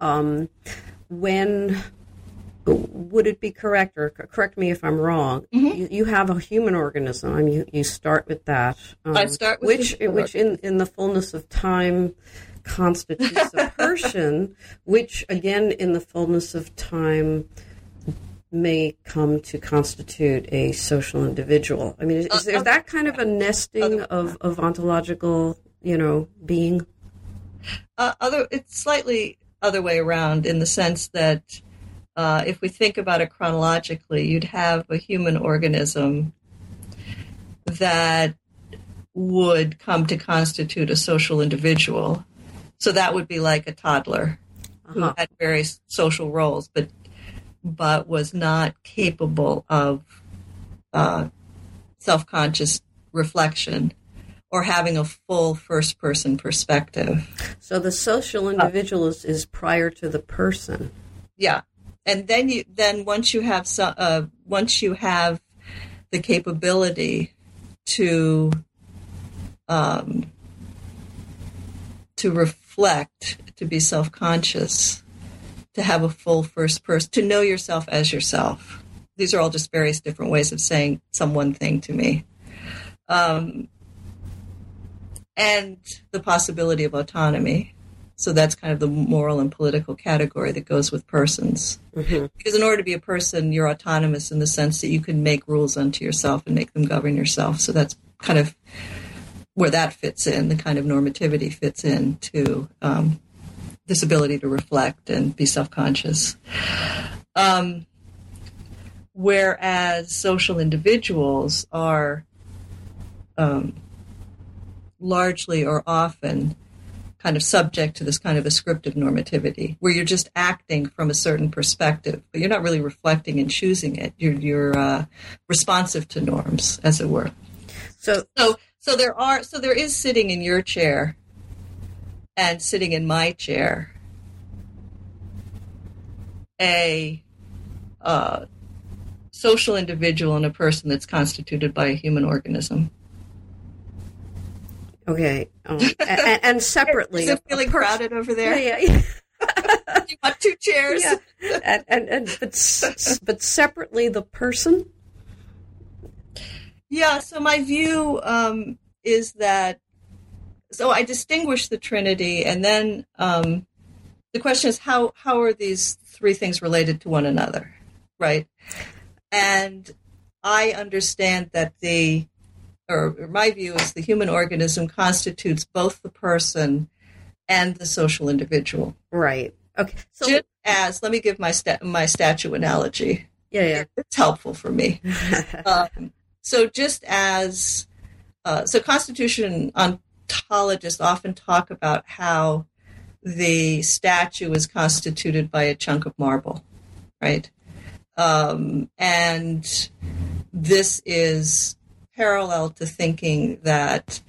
um, when would it be correct or correct me if I'm wrong? Mm-hmm. You, you, have a human organism. I mean, you, you start with that. Um, I start with which which in in the fullness of time constitutes a (laughs) person, which again in the fullness of time may come to constitute a social individual. I mean, is, is there that kind of a nesting of, of ontological, you know, being? Uh, other, it's slightly other way around in the sense that uh, if we think about it chronologically, you'd have a human organism that would come to constitute a social individual. So that would be like a toddler uh-huh. who had various social roles, but but was not capable of uh, self conscious reflection or having a full first person perspective. So the social individual is, is prior to the person. Yeah. And then you then once you have some, uh, once you have the capability to um, to reflect, to be self conscious, to have a full first person, to know yourself as yourself. These are all just various different ways of saying some one thing to me. Um, and the possibility of autonomy. So that's kind of the moral and political category that goes with persons. Mm-hmm. Because in order to be a person, you're autonomous in the sense that you can make rules unto yourself and make them govern yourself. So that's kind of where that fits in, the kind of normativity fits into um, this ability to reflect and be self conscious. Um, whereas social individuals are um, largely or often kind of subject to this kind of ascriptive normativity, where you're just acting from a certain perspective, but you're not really reflecting and choosing it. You're, you're uh, responsive to norms, as it were. So, so, so there are, so there is sitting in your chair and sitting in my chair a uh, social individual and a person that's constituted by a human organism. Okay, um, and, (laughs) and, separately, is it feeling per- crowded over there? Yeah, yeah. (laughs) you want two chairs? Yeah. And, and, and but but separately, the person. Yeah. So my view um, is that so I distinguish the Trinity, and then um, the question is how how are these three things related to one another, right? And I understand that the or my view is the human organism constitutes both the person and the social individual. Right. Okay. So just as let me give my sta- my statue analogy. Yeah, yeah. It's helpful for me. (laughs) um, so just as uh, so constitution ontologists often talk about how the statue is constituted by a chunk of marble, right? Um, and this is parallel to thinking that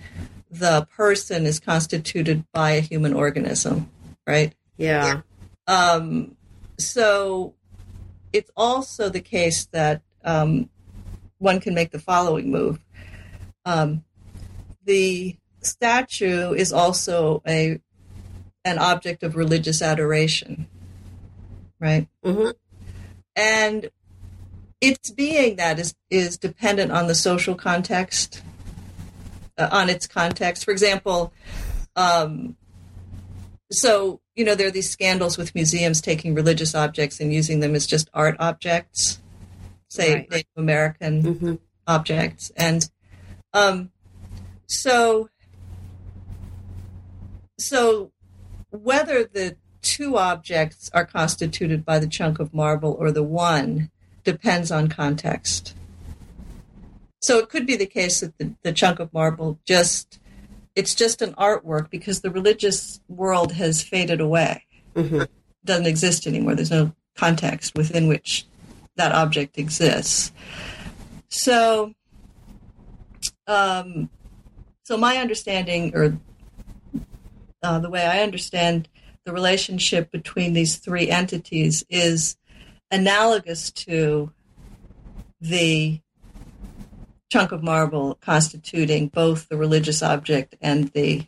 the person is constituted by a human organism, right? Yeah. Um, so it's also the case that um, one can make the following move. Um, the statue is also a an object of religious adoration, right? Mhm. And its being that is is dependent on the social context, uh, on its context. For example, um, so you know there are these scandals with museums taking religious objects and using them as just art objects, say Right. Native American Mhm. objects, and um, so so whether the two objects are constituted by the chunk of marble or the one depends on context. So it could be the case that the, the chunk of marble just it's just an artwork because the religious world has faded away. Mhm. Doesn't exist anymore. There's no context within which that object exists. So um so my understanding or uh, the way I understand the relationship between these three entities is analogous to the chunk of marble constituting both the religious object and the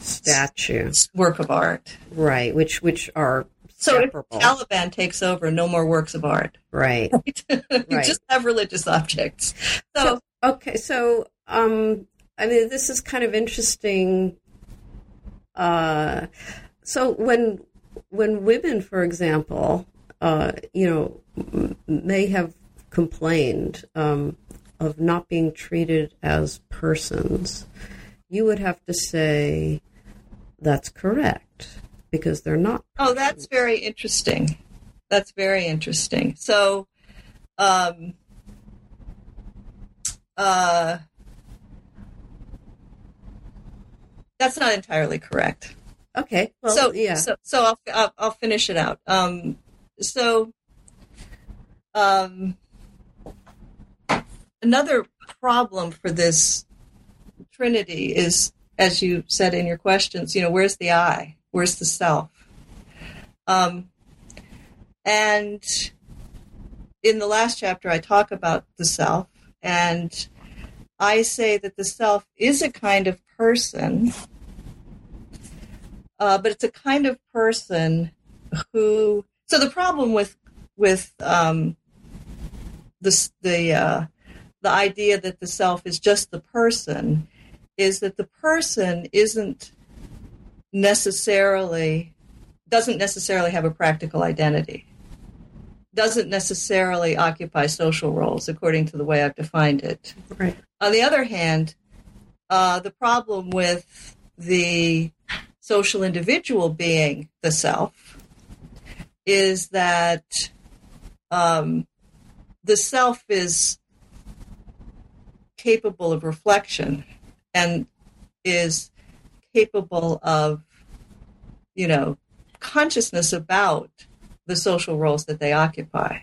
Statue, work of art. right? Which which are So if Taliban takes over, no more works of art. right? (laughs) you Right. just have religious objects. So, Okay, so um, I mean, this is kind of interesting. Uh, so when when women, for example, uh, you know, may have complained um, of not being treated as persons, you would have to say that's correct because they're not. oh, that's very interesting. That's very interesting. So, um, uh, that's not entirely correct. Okay, well, so yeah, so so I'll, I'll I'll finish it out. Um, so, um, another problem for this trinity is, as you said in your questions, you know, where's the I? Where's the self? Um, and in the last chapter, I talk about the self, and I say that the self is a kind of person uh, but it's a kind of person who. So the problem with with um, this the uh, the idea that the self is just the person is that the person isn't necessarily doesn't necessarily have a practical identity doesn't necessarily occupy social roles according to the way I've defined it. right. On the other hand, uh, the problem with the social individual being the self is that um, the self is capable of reflection and is capable of, you know, consciousness about the social roles that they occupy.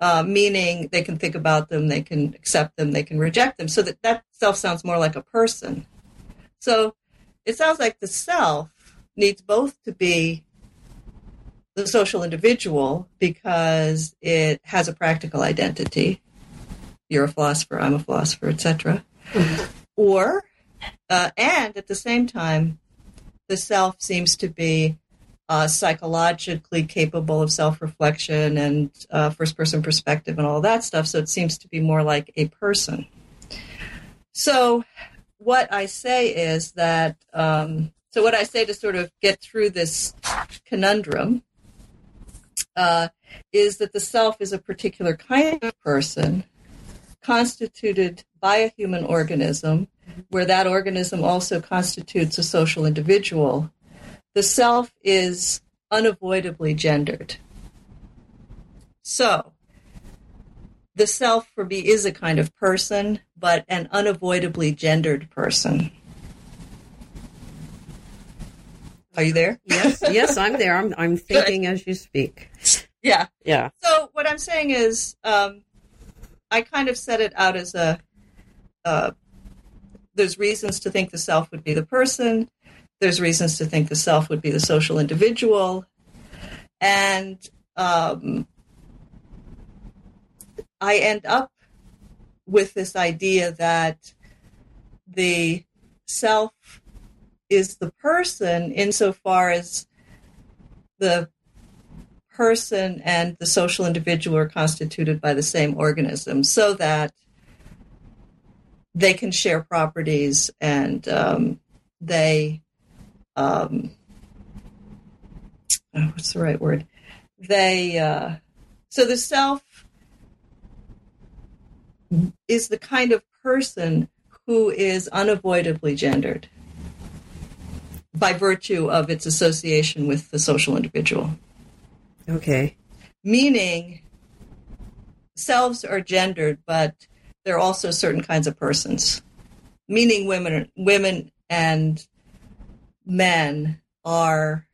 Uh, meaning they can think about them, they can accept them, they can reject them. So that that self sounds more like a person. So it sounds like the self needs both to be the social individual because it has a practical identity. You're a philosopher, I'm a philosopher, etc. Or, uh, and at the same time, the self seems to be uh, psychologically capable of self reflection and uh, first person perspective and all that stuff. So it seems to be more like a person. So, what I say is that, um, so what I say to sort of get through this conundrum uh, is that the self is a particular kind of person constituted by a human organism, where that organism also constitutes a social individual. The self is unavoidably gendered. So, the self for me is a kind of person, but an unavoidably gendered person. Are you there? Yes, yes, I'm there. I'm I'm thinking as you speak. Yeah. Yeah. So what I'm saying is, um, I kind of set it out as a. Uh, there's reasons to think the self would be the person. There's reasons to think the self would be the social individual, and um, I end up with this idea that the self is the person insofar as the person and the social individual are constituted by the same organism so that they can share properties and um, they um, oh, what's the right word? They uh, so the self is the kind of person who is unavoidably gendered by virtue of its association with the social individual. Okay. Meaning, selves are gendered, but there are also certain kinds of persons. Meaning, women, women and men are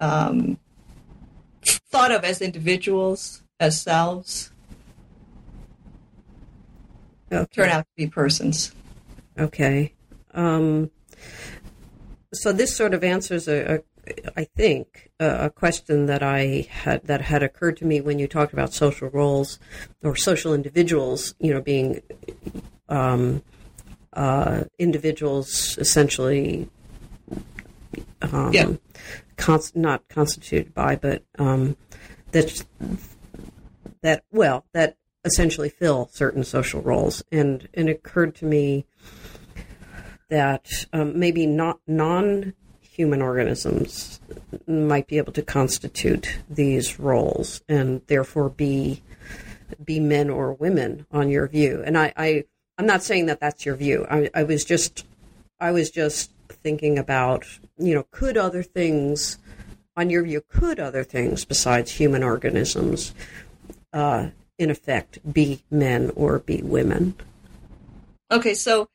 um, thought of as individuals, as selves, okay. turn out to be persons. Okay. Um, so this sort of answers a, a I think a, a question that I had that had occurred to me when you talked about social roles or social individuals, you know, being um, uh, individuals essentially um, Yeah. not constituted by, but um, that that well that essentially fill certain social roles, and and it occurred to me that um, maybe not non-human organisms might be able to constitute these roles and therefore be be men or women on your view. And I, I I'm not saying that that's your view. I, I was just I was just thinking about you know could other things on your view could other things besides human organisms uh, in effect be men or be women? Okay, so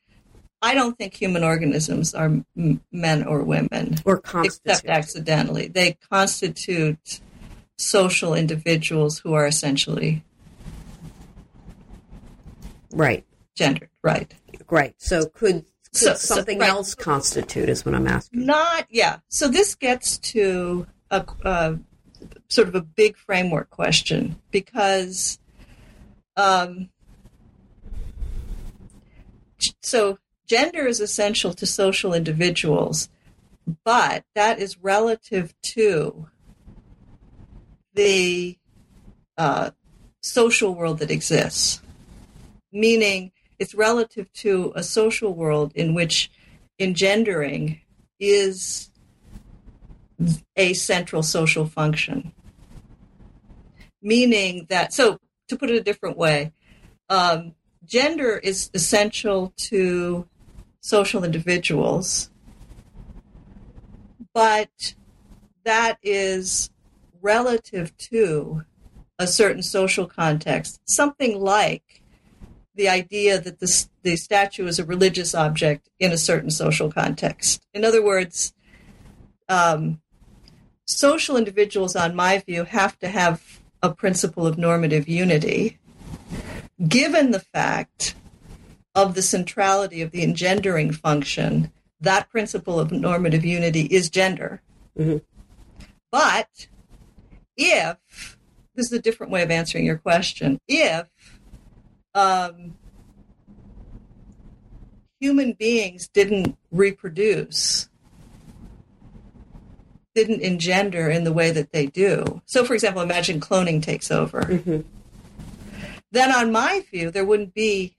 I don't think human organisms are m- men or women, Or except accidentally. They constitute social individuals who are essentially right. gendered, right? Right. So could, could So- so- something right. else constitute is what I'm asking. Not, yeah. So this gets to a, a sort of a big framework question because, um, so gender is essential to social individuals, but that is relative to the uh, social world that exists. Meaning, it's relative to a social world in which engendering is a central social function. Meaning that, so to put it a different way, um, gender is essential to social individuals, but that is relative to a certain social context. Something like the idea that the, the statue is a religious object in a certain social context. In other words, um, social individuals, on my view, have to have a principle of normative unity, given the fact of the centrality of the engendering function. That principle of normative unity is gender. Mhm. But if this is a different way of answering your question, if um, human beings didn't reproduce, didn't engender in the way that they do. So, for example, imagine cloning takes over. Mhm. Then, on my view, there wouldn't be,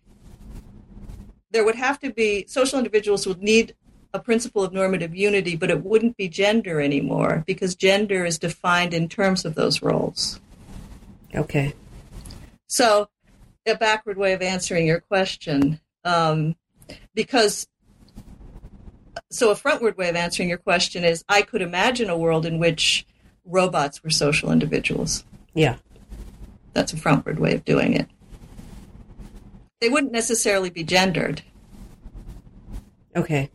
there would have to be, social individuals would need a principle of normative unity, but it wouldn't be gender anymore because gender is defined in terms of those roles. Okay. So, a backward way of answering your question, um, because so a frontward way of answering your question is I could imagine a world in which robots were social individuals. Yeah. That's a frontward way of doing it. They wouldn't necessarily be gendered. Okay.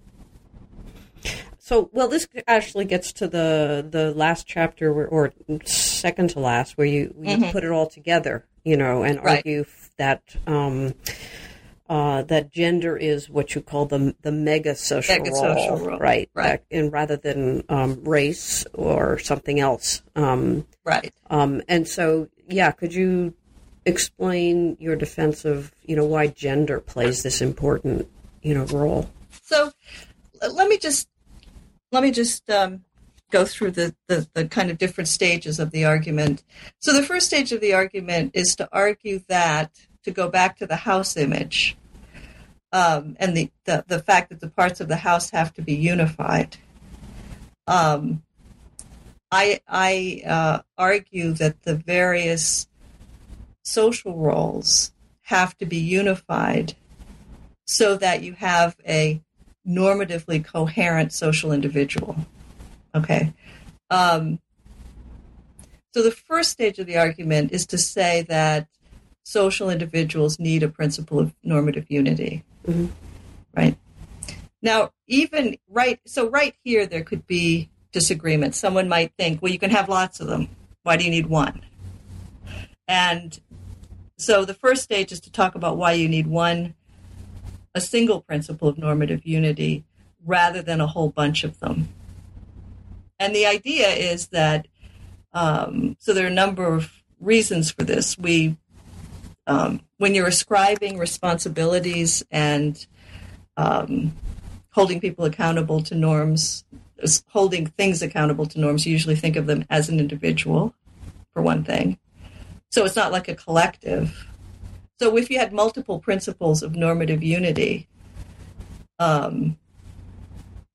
So, well, this actually gets to the the last chapter, where, or second to last, where you you Mhm. put it all together, you know, and Right. argue that um, uh, that gender is what you call the the mega social Mega role, social role, right? right. That- and rather than um, race or something else. Um, Right. um, and so, yeah, could you explain your defense of you know why gender plays this important you know role? So let me just let me just um, go through the, the, the kind of different stages of the argument. So the first stage of the argument is to argue that to go back to the house image um, and the, the the fact that the parts of the house have to be unified. Um, I I uh, argue that the various social roles have to be unified so that you have a normatively coherent social individual. Okay. Um, so the first stage of the argument is to say that social individuals need a principle of normative unity. Mm-hmm. Right. Now, even right, so right here, there could be disagreement. Someone might think, well, you can have lots of them. Why do you need one? And so the first stage is to talk about why you need one, a single principle of normative unity rather than a whole bunch of them. And the idea is that, um, so there are a number of reasons for this. We, um, when you're ascribing responsibilities and um, holding people accountable to norms, holding things accountable to norms, you usually think of them as an individual, for one thing. So it's not like a collective. So if you had multiple principles of normative unity, um,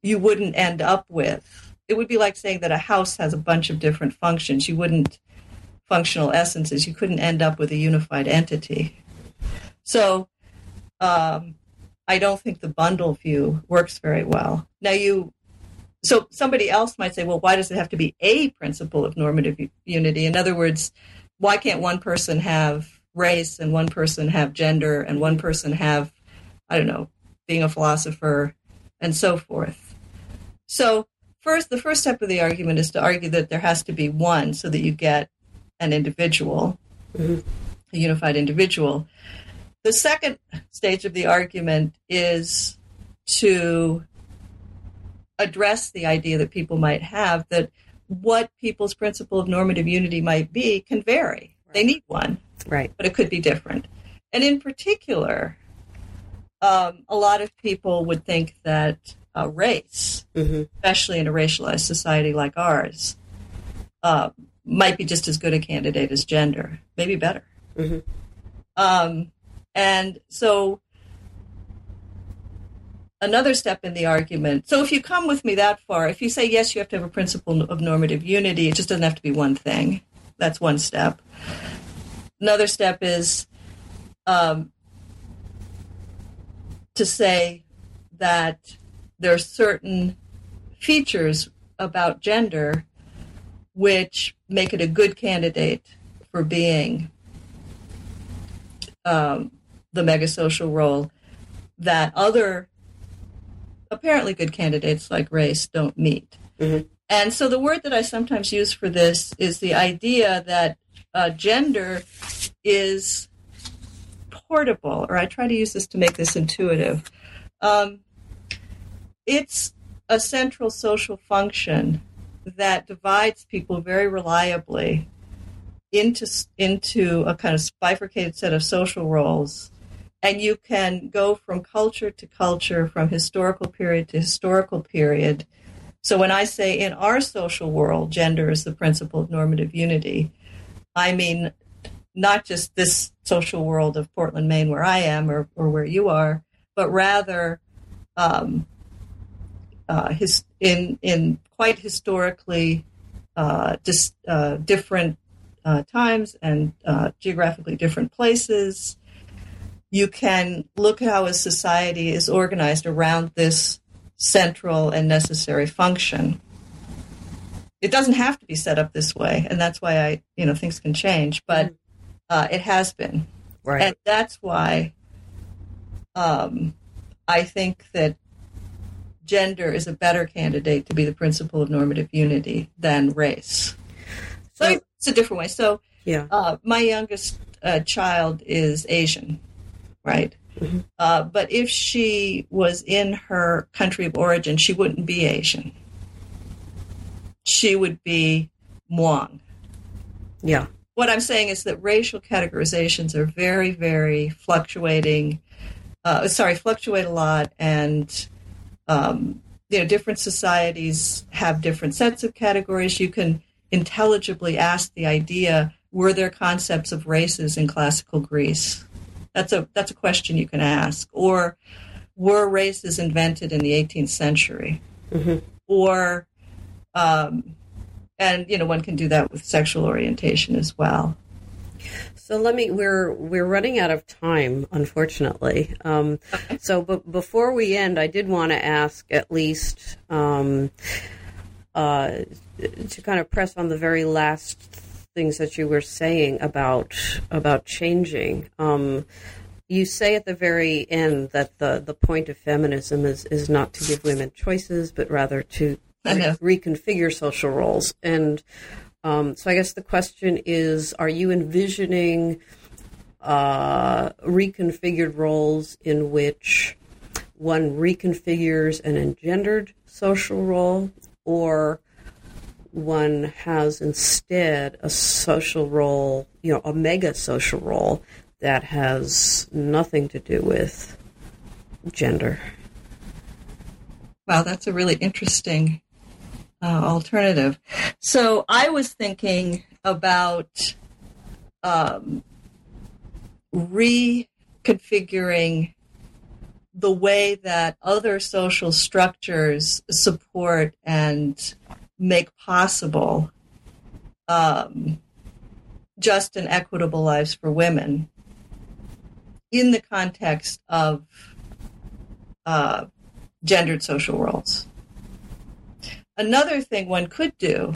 you wouldn't end up with. It would be like saying that a house has a bunch of different functions. You wouldn't functional essences. You couldn't end up with a unified entity. So um, I don't think the bundle view works very well. Now you so somebody else might say, well, why does it have to be a principle of normative unity? In other words, why can't one person have race and one person have gender and one person have, I don't know, being a philosopher and so forth? So, first, the first step of the argument is to argue that there has to be one so that you get an individual, mm-hmm. a unified individual. The second stage of the argument is to address the idea that people might have that what people's principle of normative unity might be can vary. Right. They need one, right? But it could be different. And in particular, um, a lot of people would think that uh, race, mm-hmm. especially in a racialized society like ours, uh, might be just as good a candidate as gender, maybe better. Mm-hmm. Um, and so another step in the argument. So if you come with me that far, if you say yes, you have to have a principle of normative unity, it just doesn't have to be one thing. That's one step. Another step is um, to say that there are certain features about gender which make it a good candidate for being um, the megasocial role that other apparently good candidates like race don't meet. Mm-hmm. And so the word that I sometimes use for this is the idea that uh, gender is portable, or I try to use this to make this intuitive. Um, it's a central social function that divides people very reliably into into a kind of bifurcated set of social roles and you can go from culture to culture, from historical period to historical period. So when I say in our social world, gender is the principle of normative unity, I mean not just this social world of Portland, Maine, where I am or, or where you are, but rather um, uh, his, in, in quite historically uh, dis, uh, different uh, times and uh, geographically different places you can look at how a society is organized around this central and necessary function. It doesn't have to be set up this way, and that's why I, you know, things can change, but mm-hmm. uh, it has been, right. and that's why um, I think that gender is a better candidate to be the principle of normative unity than race. So, so it's a different way. So, yeah, uh, my youngest uh, child is Asian, right? Mm-hmm. Uh, but if she was in her country of origin, she wouldn't be Asian. She would be Hmong. Yeah. What I'm saying is that racial categorizations are very, very fluctuating. Uh, sorry, fluctuate a lot, and um, you know, different societies have different sets of categories. You can intelligibly ask the idea: Were there concepts of races in classical Greece? That's a that's a question you can ask. Or were races invented in the 18th century? Mm-hmm. Or um, and you know one can do that with sexual orientation as well. So let me. We're we're running out of time, unfortunately. Um, so, but before we end, I did want to ask at least um, uh, to kind of press on the very last things that you were saying about about changing. Um, you say at the very end that the, the point of feminism is, is not to give women choices, but rather to re- reconfigure social roles. And um, so I guess the question is are you envisioning uh, reconfigured roles in which one reconfigures an engendered social role or one has instead a social role, you know, a mega social role that has nothing to do with gender. Wow, that's a really interesting uh, alternative. So I was thinking about um, reconfiguring the way that other social structures support and make possible um, just and equitable lives for women in the context of uh, gendered social roles. Another thing one could do,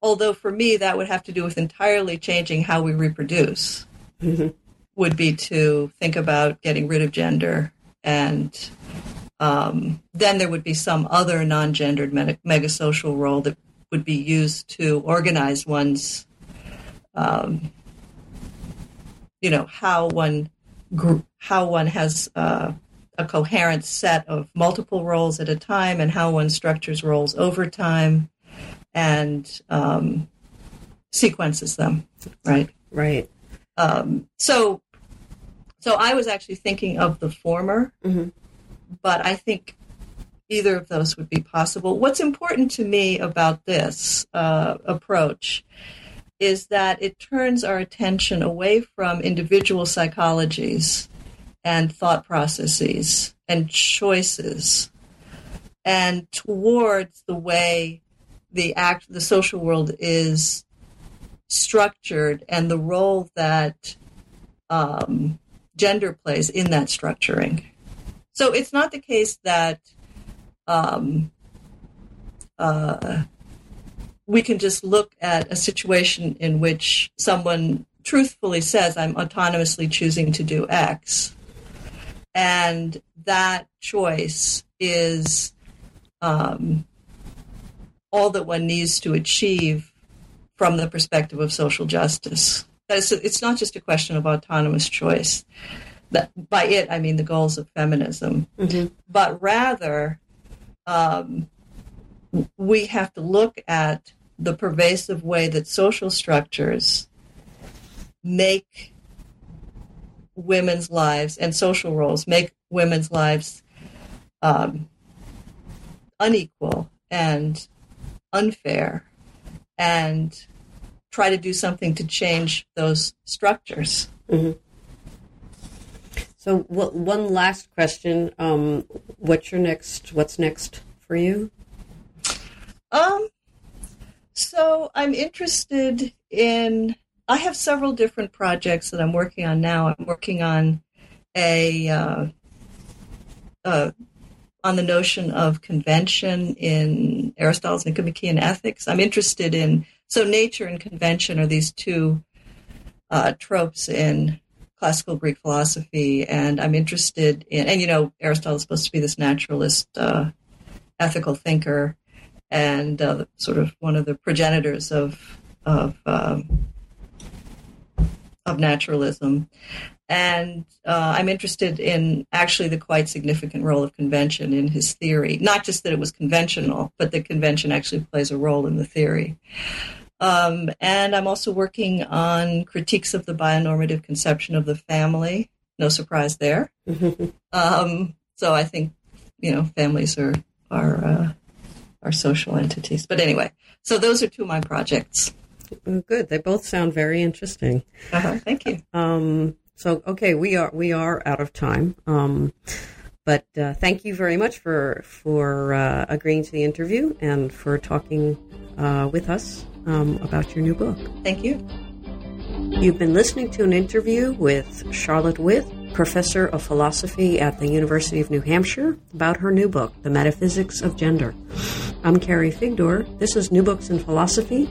although for me that would have to do with entirely changing how we reproduce, mm-hmm. would be to think about getting rid of gender and um, then there would be some other non-gendered mega social role that would be used to organize one's um, you know how one how one has uh, a coherent set of multiple roles at a time and how one structures roles over time and um, sequences them right? Right. Um, so so i was actually thinking of the former. Mm-hmm. But i think either of those would be possible. What's important to me about this uh, approach is that it turns our attention away from individual psychologies and thought processes and choices and towards the way the act the social world is structured and the role that um, gender plays in that structuring so it's not the case that um, uh, we can just look at a situation in which someone truthfully says, I'm autonomously choosing to do X. And that choice is um, all that one needs to achieve from the perspective of social justice. That is, it's not just a question of autonomous choice. That, by it, I mean the goals of feminism, mm-hmm. but rather um, we have to look at the pervasive way that social structures make women's lives and social roles make women's lives um, unequal and unfair and try to do something to change those structures. Mm-hmm. So, one last question: um, What's your next? What's next for you? Um, so I'm interested in. I have several different projects that I'm working on now. I'm working on a uh, uh, on the notion of convention in Aristotle's Nicomachean Ethics. I'm interested in so nature and convention are these two uh, tropes in classical Greek philosophy, and I'm interested in and you know Aristotle is supposed to be this naturalist, uh, ethical thinker, and uh, sort of one of the progenitors of of um, of naturalism. And uh, I'm interested in actually the quite significant role of convention in his theory. Not just that it was conventional, but that convention actually plays a role in the theory. Um, and I'm also working on critiques of the bionormative conception of the family. No surprise there. (laughs) um, so I think you know, families are are uh, are social entities. But anyway, so those are two of my projects. Oh, good. They both sound very interesting. Uh-huh. Thank you. Um, so okay, we are we are out of time. Um, but uh, thank you very much for for uh, agreeing to the interview and for talking uh, with us um, about your new book. Thank you. You've been listening to an interview with Charlotte Witt, professor of philosophy at the University of New Hampshire, about her new book, The Metaphysics of Gender. I'm Carrie Figdor. This is New Books in Philosophy.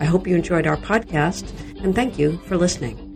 I hope you enjoyed our podcast, and thank you for listening.